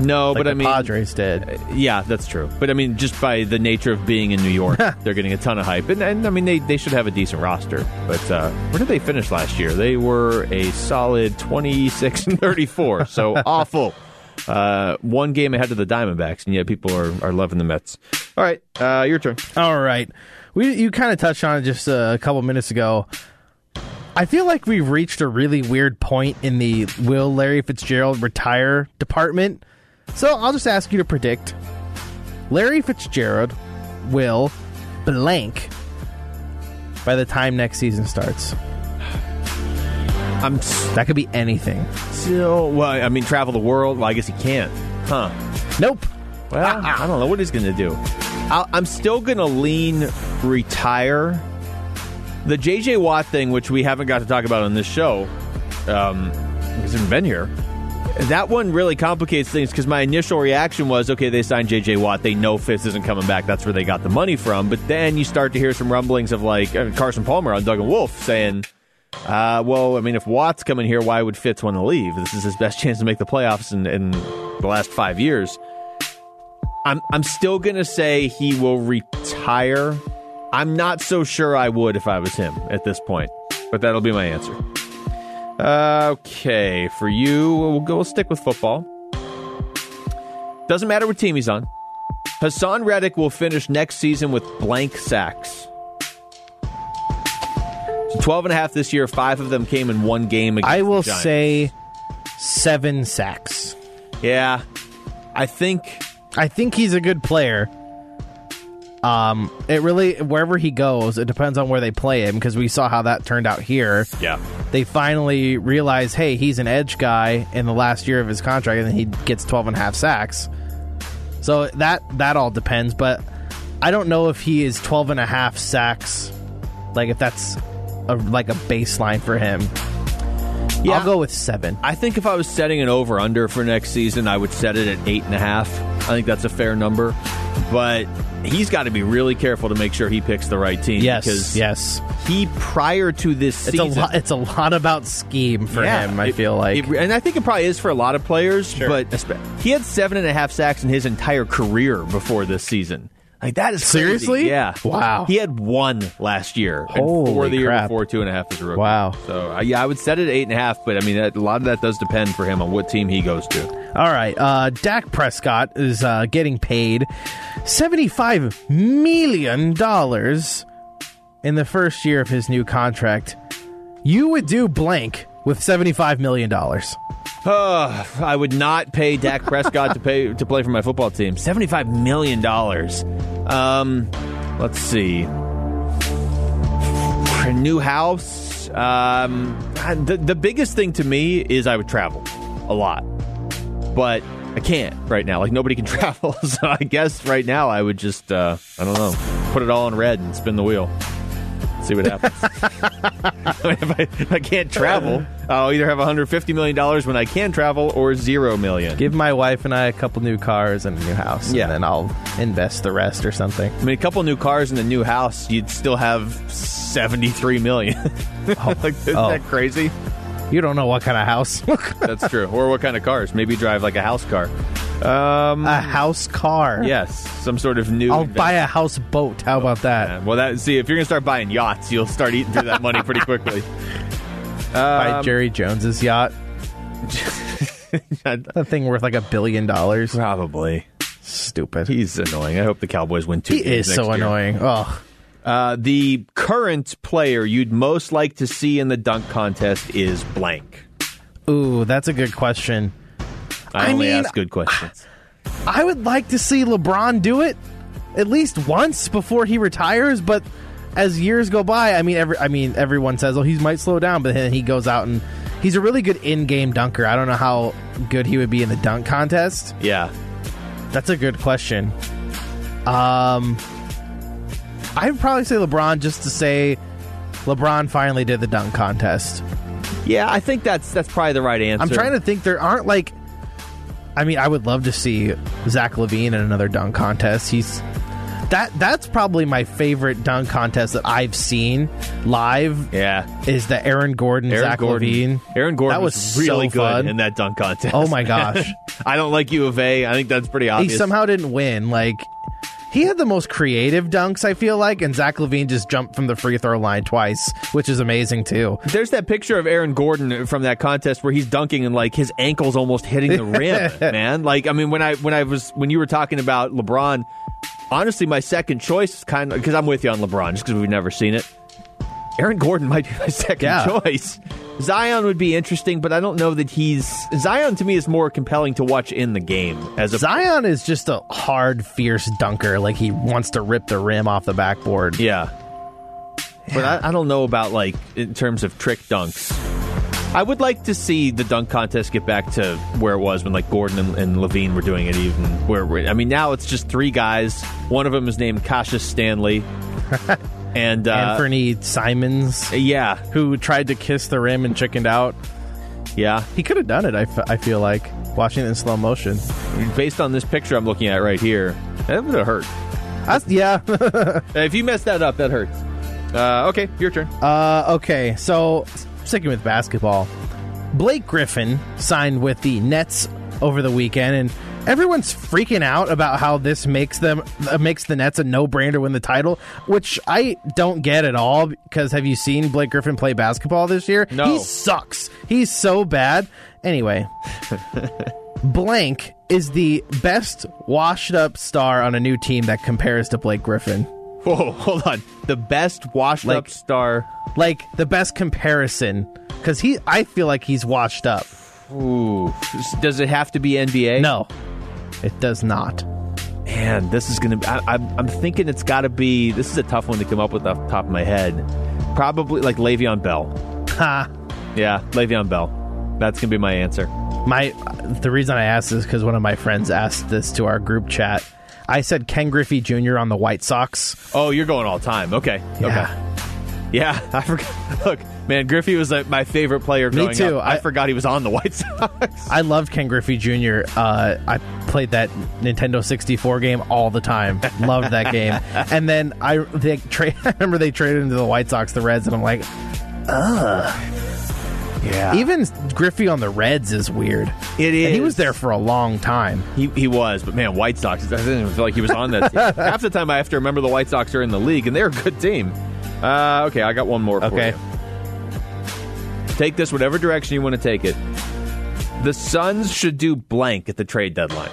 no, like but the I mean, Padres did. yeah, that's true. But I mean, just by the nature of being in New York, they're getting a ton of hype, and, and I mean, they, they should have a decent roster. But uh, where did they finish last year? They were a solid twenty six and thirty four, so awful. Uh, one game ahead of the Diamondbacks, and yet people are, are loving the Mets. All right, uh, your turn. All right, we you kind of touched on it just uh, a couple minutes ago. I feel like we've reached a really weird point in the will Larry Fitzgerald retire department. So I'll just ask you to predict Larry Fitzgerald will blank by the time next season starts. I'm That could be anything. still well. I mean, travel the world. Well, I guess he can't, huh? Nope. Well, I don't know what he's going to do. I'll, I'm still going to lean retire. The J.J. Watt thing, which we haven't got to talk about on this show, um, because he hasn't been here. That one really complicates things because my initial reaction was, okay, they signed J.J. Watt. They know Fitz isn't coming back. That's where they got the money from. But then you start to hear some rumblings of like uh, Carson Palmer on Doug and Wolf saying, uh, well, I mean, if Watt's coming here, why would Fitz want to leave? This is his best chance to make the playoffs in, in the last five years. I'm I'm still gonna say he will retire. I'm not so sure I would if I was him at this point, but that'll be my answer. Okay, for you, we'll go. We'll stick with football. Doesn't matter what team he's on. Haason Reddick will finish next season with blank sacks. So 12 and a half this year. Five of them came in one game. Against I will say seven sacks. yeah. I think I think he's a good player. Um, it really wherever he goes, it depends on where they play him because we saw how that turned out here. yeah. They finally realize, hey, he's an edge guy in the last year of his contract, and then he gets 12 and a half sacks. So that that all depends, but I don't know if he is 12 and a half sacks, like if that's a, like a baseline for him. Yeah. I'll go with seven. I think if I was setting an over under for next season, I would set it at eight and a half. I think that's a fair number. but he's got to be really careful to make sure he picks the right team. Yes, because yes. he prior to this It's season, a lot. It's a lot about scheme for Yeah, him. I it- feel like it- and I think it probably is for a lot of players. But he had seven and a half sacks in his entire career before this season. Like that is crazy. Seriously? yeah. Wow. He had one last year. and Holy four the year crap. before, two and a half as a rookie. Wow. So uh, yeah, I would set it at eight and a half. But I mean, that, a lot of that does depend for him on what team he goes to. All right. Uh, Dak Prescott is uh, getting paid $75 million in the first year of his new contract. You would do blank with $75 million. I would not pay Dak Prescott to pay to play for my football team. Seventy five million dollars. Um, let's see. For a new house. Um, the the biggest thing to me is I would travel a lot, but I can't right now. Like nobody can travel, so I guess right now I would just uh, I don't know, put it all on red and spin the wheel. See what happens. If, I, if I can't travel, I'll either have 150 million dollars when I can travel, or zero million. Give my wife and I a couple new cars and a new house. Yeah. And then I'll invest the rest or something. I mean, a couple new cars and a new house, you'd still have 73 million. Oh. like, isn't Oh. that crazy? You don't know what kind of house. That's true. Or what kind of cars? Maybe drive like a house car. Um, a house car. yes, some sort of new. I'll investment. buy a house boat. How about that? Yeah, Well, that see if you're gonna start buying yachts, you'll start eating through that money pretty quickly. buy Um, Jerry Jones's yacht. That thing worth like a billion dollars. Probably. Stupid. He's annoying. I hope the Cowboys win two. He is so year. annoying. Oh, Uh, the current player you'd most like to see in the dunk contest is blank. ooh, that's a good question. I, I only mean, ask good questions. I would like to see LeBron do it at least once before he retires, but as years go by, I mean, every, I mean, everyone says, "Oh, he might slow down," but then he goes out and he's a really good in-game dunker. I don't know how good he would be in the dunk contest. Yeah. That's a good question. Um, I'd probably say LeBron just to say LeBron finally did the dunk contest. Yeah, I think that's that's probably the right answer. I'm trying to think. There aren't like. I mean, I would love to see Zach LaVine in another dunk contest. He's that. That's probably my favorite dunk contest that I've seen live. Yeah. Is the Aaron Gordon, Aaron Zach Gordon. LaVine? Aaron Gordon That was, was really so good fun. in that dunk contest. Oh my gosh. I don't like U of A. I think that's pretty obvious. He somehow didn't win. Like he had the most creative dunks. I feel like, and Zach LaVine just jumped from the free throw line twice, which is amazing too. There's that picture of Aaron Gordon from that contest where he's dunking and like his ankle's almost hitting the rim, man. Like I mean when I when I was when you were talking about LeBron, honestly my second choice is kind of because I'm with you on LeBron just because we've never seen it. Aaron Gordon might be my second Yeah. choice. Zion would be interesting, but I don't know that he's Zion to me is more compelling to watch in the game as a Zion is just a hard, fierce dunker. Like he wants to rip the rim off the backboard. Yeah. But I, I don't know about like in terms of trick dunks. I would like to see the dunk contest get back to where it was when like Gordon and, and LaVine were doing it. Even where I mean now it's just three guys. One of them is named Cassius Stanley, and uh, Anfernee Simons, yeah, who tried to kiss the rim and chickened out. yeah. He could have done it. I, f- I feel like watching it in slow motion. Based on this picture I'm looking at right here, that would have hurt. That's, yeah. If you mess that up, that hurts. Uh, okay, your turn. Uh, okay, so sticking with basketball, Blake Griffin signed with the Nets over the weekend, and everyone's freaking out about how this makes them uh, makes the Nets a no brainer to win the title, which I don't get at all. Because have you seen Blake Griffin play basketball this year? No. he sucks. He's so bad. Anyway. Blank is the best washed up star on a new team that compares to Blake Griffin. Whoa, hold on. The best washed Like- up star. like the best comparison because he i feel like he's washed up Ooh, does it have to be NBA? no it does not Man, this is going to. I'm I'm thinking it's got to be. This is a tough one to come up with off the top of my head. Probably like Le'Veon Bell. ha Yeah, Le'Veon Bell. That's going to be my answer. my the reason i asked this is because one of my friends asked this to our group chat i said ken griffey jr on the white sox Oh, you're going all time. Okay. Yeah. Okay. Yeah, I forgot. Look, man, Griffey was like, my favorite player Me too. I, I- forgot he was on the White Sox. i loved ken griffey jr uh, i played that Nintendo 64 game all the time. Loved that game. And then I they tra- I remember they traded into the White Sox, the Reds, and I'm like, ugh. Yeah. even Griffey on the Reds is weird. It And he was there for a long time. He, he was, but man, White Sox. I didn't even feel like he was on that team. Half the time, I have to remember the White Sox are in the league, and they're a good team. Uh, okay, I got one more. For Okay. you. Take this whatever direction you want to take it. The Suns should do blank at the trade deadline.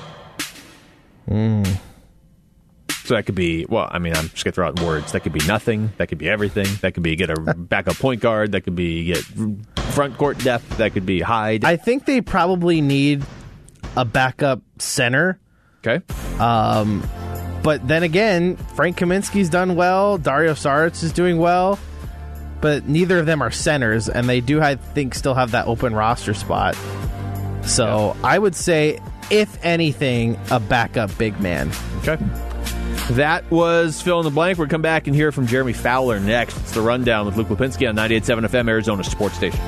So that could be well. I mean, I'm just gonna throw out words. That could be nothing. That could be everything. That could be get a backup point guard. That could be get front court depth. That could be hide. I think they probably need a backup center. okay. Um, but then again, Frank Kaminsky's done well. Dario Saric is doing well. But neither of them are centers, and they do, I think, still have that open roster spot. So I would say, if anything, a backup big man. Okay. That was fill in the blank. We'll come back and hear from Jeremy Fowler next. It's the rundown with Luke Lapinski on 98.7 FM, Arizona Sports Station.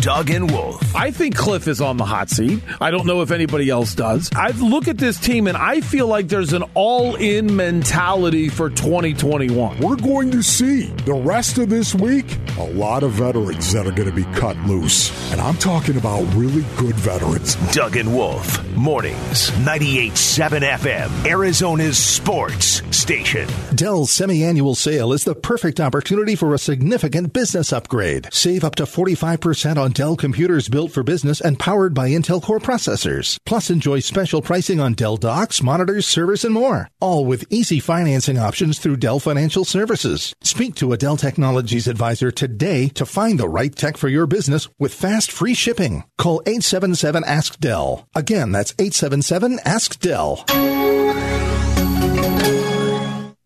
Doug and Wolf. I think Kliff is on the hot seat. I don't know if anybody else does. I look at this team and I feel like there's an all in mentality for 2021. We're going to see the rest of this week a lot of veterans that are going to be cut loose. And I'm talking about really good veterans. Doug and Wolf. Mornings, 98.7 FM, Arizona's sports station. Dell's semi-annual sale is the perfect opportunity for a significant business upgrade. Save up to 45% on Dell computers built for business and powered by Intel Core processors. Plus enjoy special pricing on Dell docks, monitors, servers, and more. All with easy financing options through Dell Financial Services. Speak to a Dell Technologies advisor today to find the right tech for your business with fast free shipping. Call 877 Ask Dell. Again, that's 877 Ask Dell.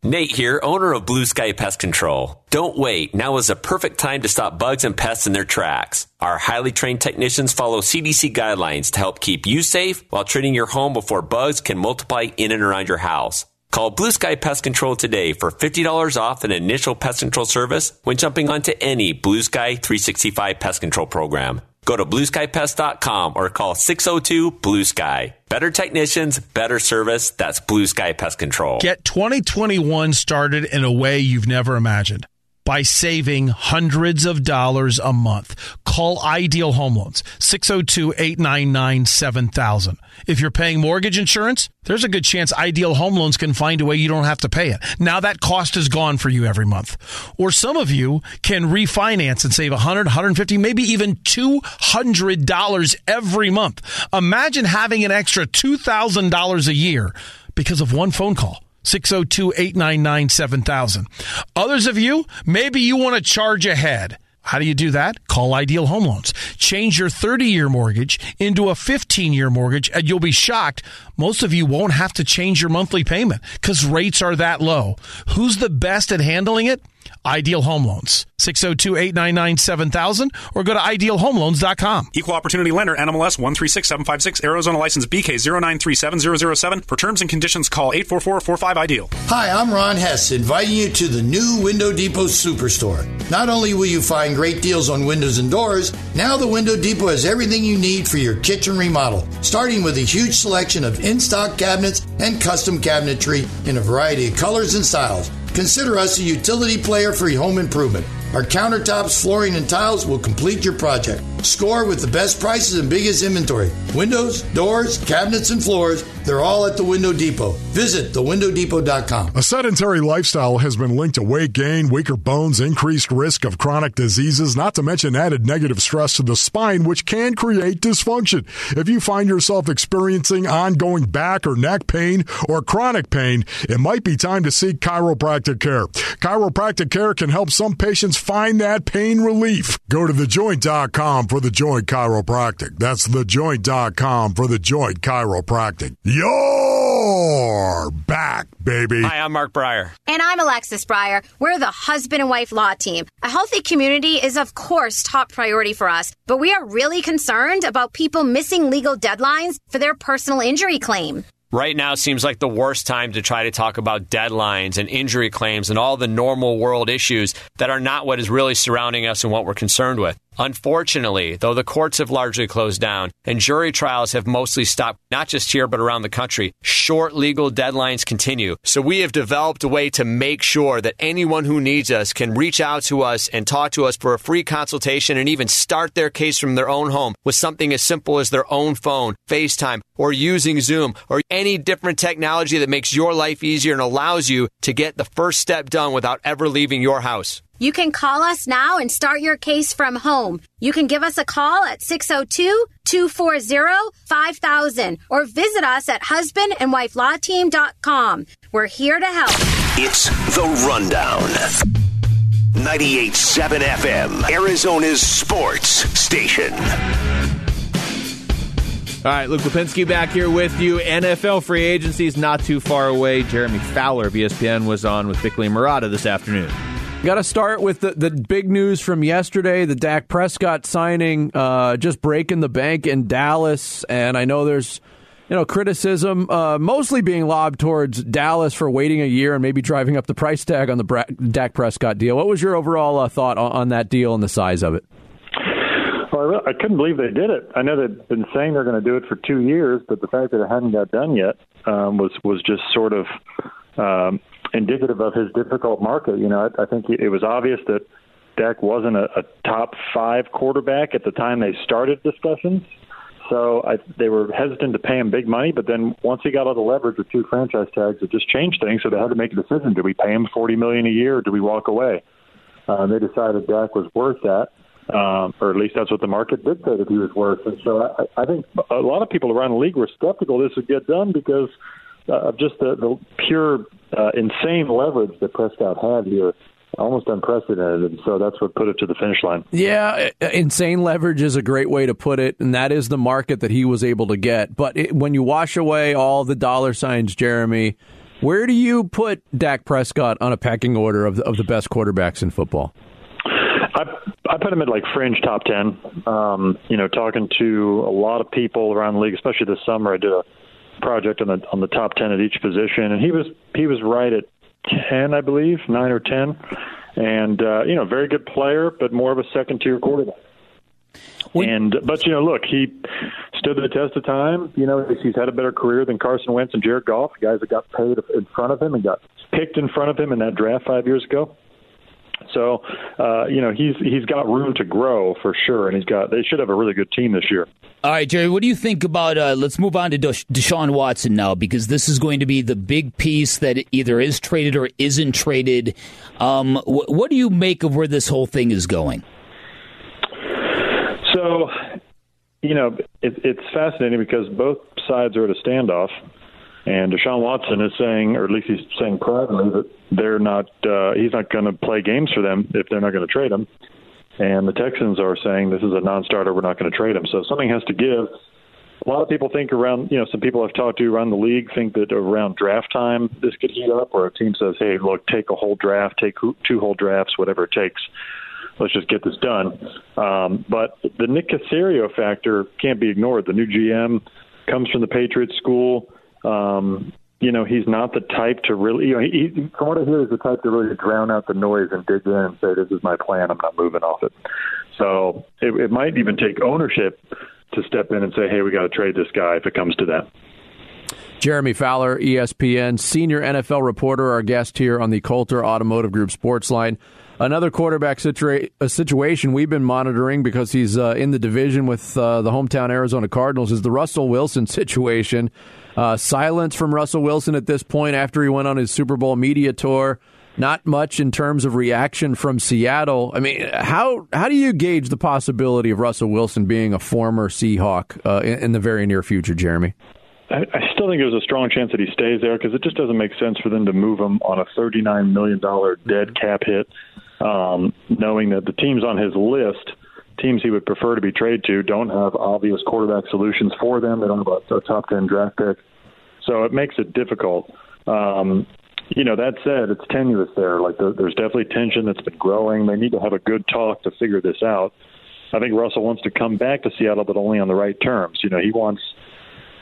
Nate here, owner of Blue Sky Pest Control. Don't wait. Now is a perfect time to stop bugs and pests in their tracks. Our highly trained technicians follow CDC guidelines to help keep you safe while treating your home before bugs can multiply in and around your house. Call Blue Sky Pest Control today for $50 off an initial pest control service when jumping onto any Blue Sky 365 pest control program. Go to blueskypest.com or call 602 Blue Sky. Better technicians, better service. That's Blue Sky Pest Control. Get 2021 started in a way you've never imagined by saving hundreds of dollars a month. Call Ideal Home Loans 602-899-7000. If you're paying mortgage insurance, there's a good chance Ideal Home Loans can find a way you don't have to pay it. Now that cost is gone for you every month. Or some of you can refinance and save 100, 150, maybe even $200 every month. Imagine having an extra $2,000 a year because of one phone call. 602-899-7000. Others of you, maybe you want to charge ahead. How do you do that? Call Ideal Home Loans. Change your 30-year mortgage into a 15-year mortgage and you'll be shocked. Most of you won't have to change your monthly payment because rates are that low. Who's the best at handling it? Ideal Home Loans. 602-899-7000 or go to idealhomeloans.com. Equal Opportunity Lender, NMLS 136756, Arizona license BK 0937007. For terms and conditions, call 844-45-IDEAL. Hi, I'm Ron Hess, inviting you to the new Window Depot Superstore. Not only will you find great deals on windows and doors, now the Window Depot has everything you need for your kitchen remodel, starting with a huge selection of in-stock cabinets and custom cabinetry in a variety of colors and styles. Consider us a utility player for home improvement. Our countertops, flooring, and tiles will complete your project. Score with the best prices and biggest inventory. Windows, doors, cabinets, and floors, they're all at the Window Depot. Visit thewindowdepot.com. A sedentary lifestyle has been linked to weight gain, weaker bones, increased risk of chronic diseases, not to mention added negative stress to the spine, which can create dysfunction. If you find yourself experiencing ongoing back or neck pain or chronic pain, it might be time to seek chiropractic care. Chiropractic care can help some patients find that pain relief. Go to thejoint.com for the joint chiropractic. That's thejoint.com for the joint chiropractic. You're back, baby. Hi, I'm Mark Breyer. And I'm Alexis Breyer. We're the husband and wife law team. A healthy community is, of course, top priority for us, but we are really concerned about people missing legal deadlines for their personal injury claim. Right now seems like the worst time to try to talk about deadlines and injury claims and all the normal world issues that are not what is really surrounding us and what we're concerned with. Unfortunately, though the courts have largely closed down and jury trials have mostly stopped, not just here but around the country, short legal deadlines continue. So we have developed a way to make sure that anyone who needs us can reach out to us and talk to us for a free consultation and even start their case from their own home with something as simple as their own phone, FaceTime, or using Zoom, or any different technology that makes your life easier and allows you to get the first step done without ever leaving your house. You can call us now and start your case from home. You can give us a call at 602 240 5000 or visit us at husbandandwifelawteam.com. We're here to help. It's The Rundown. 98.7 FM, Arizona's sports station. All right, Luke Lapinski back here with you. NFL free agency is not too far away. Jeremy Fowler of ESPN was on with Bickley and Marotta this afternoon. Got to start with the, the big news from yesterday the Dak Prescott signing, uh, just breaking the bank in Dallas. And I know there's you know criticism uh, mostly being lobbed towards Dallas for waiting a year and maybe driving up the price tag on the Bra- Dak Prescott deal. What was your overall uh, thought on, on that deal and the size of it? Well, I couldn't believe they did it. I know they've been saying they're going to do it for two years, but the fact that it hadn't got done yet um, was was just sort of um, indicative of his difficult market. You know, I, I think it was obvious that Dak wasn't a, a top five quarterback at the time they started discussions. So I, they were hesitant to pay him big money, but then once he got all the leverage with two franchise tags, it just changed things. So they had to make a decision: do we pay him forty million a year, or do we walk away? Uh, they decided Dak was worth that um, or at least that's what the market dictated he was worth. And so I, I think a lot of people around the league were skeptical this would get done because uh, of just the, the pure uh, insane leverage that Prescott had here. Almost unprecedented, and so that's what put it to the finish line. Yeah, insane leverage is a great way to put it, and that is the market that he was able to get. But it, when you wash away all the dollar signs, Jeremy, where do you put Dak Prescott on a pecking order of the, of the best quarterbacks in football? I I put him at like fringe top ten. Um, you know, talking to a lot of people around the league, especially this summer. I did a project on the on the top ten at each position, and he was he was right at ten, I believe, nine or ten, and uh, you know, very good player, but more of a second tier quarterback. and but you know, look, he stood the test of time. You know, he's had a better career than Carson Wentz and Jared Goff, guys that got paid in front of him and got picked in front of him in that draft five years ago. So, uh, you know, he's he's got room to grow for sure, and he's got they should have a really good team this year. All right, Jerry, what do you think about? Uh, let's move on to Desha- Deshaun Watson now, because this is going to be the big piece that either is traded or isn't traded. Um, wh- what do you make of where this whole thing is going? So, you know, it, it's fascinating because both sides are at a standoff. And Deshaun Watson is saying, or at least he's saying privately, that they're not. Uh, he's not going to play games for them if they're not going to trade him. And the Texans are saying this is a non-starter. We're not going to trade him. So something has to give. A lot of people think around, you know, some people I've talked to around the league think that around draft time this could heat up, where a team says, "Hey, look, take a whole draft, take two whole drafts, whatever it takes. Let's just get this done." Um, but the Nick Caserio factor can't be ignored. The new GM comes from the Patriots school. Um, you know, he's not the type to really, you know, he, from what I hear, he's the type to really drown out the noise and dig in and say, this is my plan. I'm not moving off it. So it, it might even take ownership to step in and say, hey, we got to trade this guy if it comes to that. Jeremy Fowler, ESPN, senior NFL reporter, our guest here on the Coulter Automotive Group Sports Line. Another quarterback situa- situation we've been monitoring because he's uh, in the division with uh, the hometown Arizona Cardinals is the Russell Wilson situation. Uh, silence from Russell Wilson at this point after he went on his Super Bowl media tour. Not much in terms of reaction from Seattle. I mean, how how do you gauge the possibility of Russell Wilson being a former Seahawk uh, in, in the very near future, Jeremy? I, still think there's a strong chance that he stays there because it just doesn't make sense for them to move him on a $39 million dead cap hit, um, knowing that the teams on his list, teams he would prefer to be traded to, don't have obvious quarterback solutions for them. They don't have a, top 10 draft pick. So it makes it difficult. Um, you know, that said, it's tenuous there. Like the, there's definitely tension that's been growing. They need to have a good talk to figure this out. I think Russell wants to come back to Seattle, but only on the right terms. You know, he wants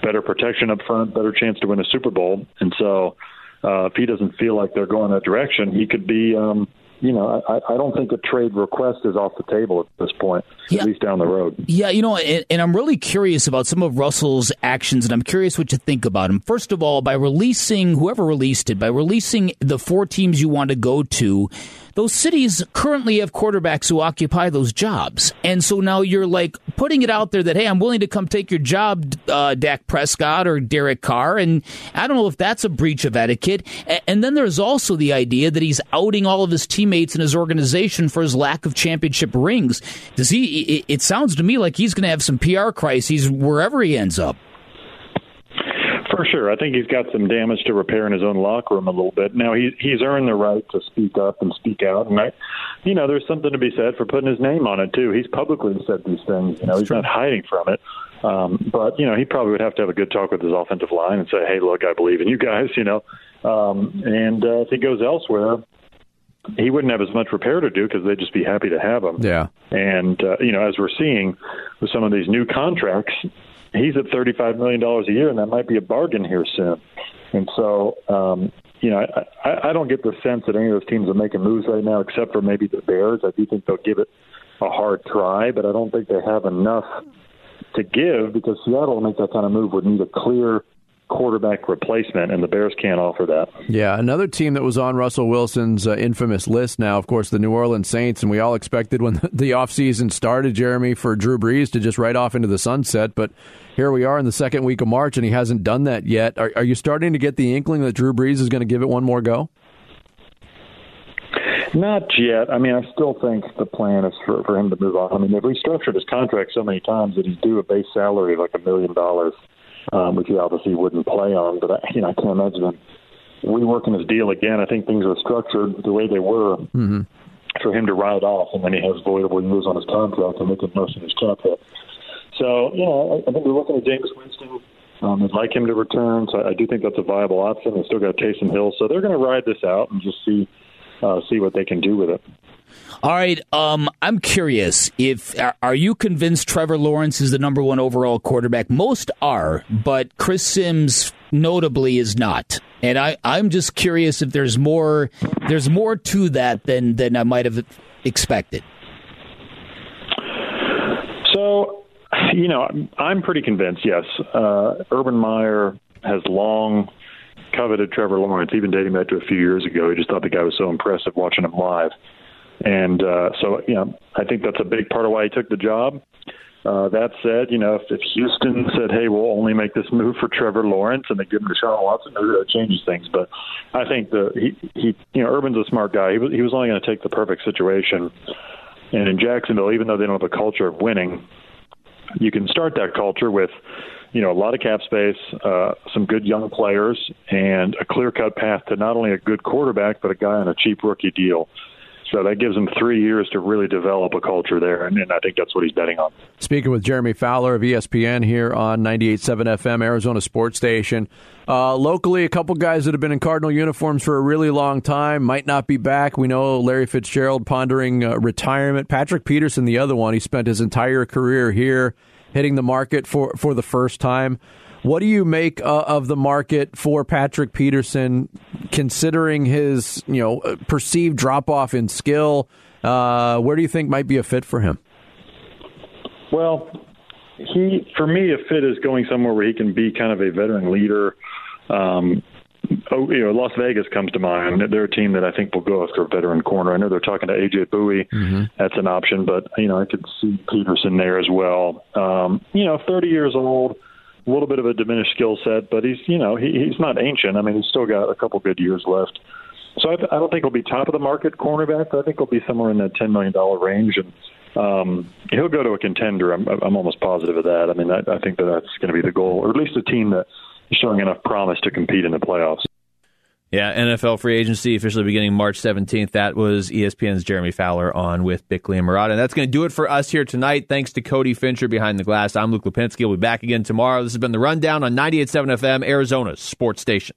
better protection up front, better chance to win a Super Bowl. And so, uh, if he doesn't feel like they're going that direction, he could be, um, you know, I, I don't think a trade request is off the table at this point, at least down the road. Yeah, you know, and, and, I'm really curious about some of Russell's actions, and I'm curious what you think about him. First of all, by releasing whoever released it, by releasing the four teams you want to go to, those cities currently have quarterbacks who occupy those jobs. And so now you're like putting it out there that, hey, I'm willing to come take your job, uh, Dak Prescott or Derek Carr. And I don't know if that's a breach of etiquette. And then there's also the idea that he's outing all of his teammates in his organization for his lack of championship rings. Does he? It sounds to me like he's going to have some PR crises wherever he ends up. For sure, I think he's got some damage to repair in his own locker room a little bit. Now he he's earned the right to speak up and speak out, and I, you know, there's something to be said for putting his name on it too. He's publicly said these things. You know, That's he's true. not hiding from it. Um, but you know, he probably would have to have a good talk with his offensive line and say, "Hey, look, I believe in you guys." You know, um, and uh, if he goes elsewhere, he wouldn't have as much repair to do because they'd just be happy to have him. Yeah. And uh, you know, as we're seeing with some of these new contracts, he's at thirty-five million dollars a year, and that might be a bargain here soon. And so, um, you know, I, I, I don't get the sense that any of those teams are making moves right now, except for maybe the Bears. I do think they'll give it a hard try, but I don't think they have enough to give because Seattle to make that kind of move would need a clear quarterback replacement, and the Bears can't offer that. Yeah, another team that was on Russell Wilson's uh, infamous list now, of course, the New Orleans Saints, and we all expected when the offseason started, Jeremy, for Drew Brees to just ride off into the sunset, but here we are in the second week of March, and he hasn't done that yet. Are, are you starting to get the inkling that Drew Brees is going to give it one more go? Not yet. I mean, I still think the plan is for, for him to move on. I mean, they've restructured his contract so many times that he's due a base salary of like a million dollars um, which he obviously wouldn't play on. But I, you know, I can't imagine him reworking his deal again. I think things are structured the way they were mm-hmm. for him to ride off, and then he has voidable years on his contract and making most of his cap hit. So, you know, I, I think we're looking at Jameis Winston. Um, I'd like him to return, so I do think that's a viable option. They still got Taysom Hill, so they're going to ride this out and just see uh, see what they can do with it. All right. Um, I'm curious if are you convinced Trevor Lawrence is the number one overall quarterback? Most are, but Chris Sims notably is not. And I, I'm just curious if there's more there's more to that than than I might have expected. So, you know, I'm pretty convinced. Yes, uh, Urban Meyer has long coveted Trevor Lawrence, even dating back to a few years ago. He just thought the guy was so impressive watching him live. And uh, so, you know, I think that's a big part of why he took the job. Uh, that said, you know, if, if Houston said, "Hey, we'll only make this move for Trevor Lawrence," and they give him to Deshaun Watson, that changes things. But I think the he, he you know, Urban's a smart guy. He was he was only going to take the perfect situation. And in Jacksonville, even though they don't have a culture of winning, you can start that culture with, you know, a lot of cap space, uh, some good young players, and a clear cut path to not only a good quarterback but a guy on a cheap rookie deal. So that gives him three years to really develop a culture there, and, and I think that's what he's betting on. Speaking with Jeremy Fowler of ESPN here on 98.7 FM, Arizona Sports Station. Uh, locally, a couple guys that have been in Cardinal uniforms for a really long time might not be back. We know Larry Fitzgerald pondering uh, retirement. Patrick Peterson, the other one, he spent his entire career here hitting the market for, for the first time. What do you make uh, of the market for Patrick Peterson, considering his you know perceived drop off in skill? Uh, where do you think might be a fit for him? Well, he for me a fit is going somewhere where he can be kind of a veteran leader. Um, oh, you know, Las Vegas comes to mind. They're a team that I think will go after a veteran corner. I know they're talking to AJ Bouye. Mm-hmm. That's an option, but you know, I could see Peterson there as well. Um, you know, 30 years old a little bit of a diminished skill set, but he's you know he, he's not ancient. I mean, he's still got a couple good years left. So I, I don't think he'll be top of the market cornerback. I think he'll be somewhere in that ten million dollar range, and um, he'll go to a contender. I'm, I'm almost positive of that. I mean, I, I think that that's going to be the goal, or at least a team that is showing enough promise to compete in the playoffs. Yeah, NFL free agency officially beginning March 17th. That was ESPN's Jeremy Fowler on with Bickley and Marotta. And that's going to do it for us here tonight. Thanks to Cody Fincher behind the glass. I'm Luke Lapinski. We'll be back again tomorrow. This has been The Rundown on 98.7 FM, Arizona's sports station.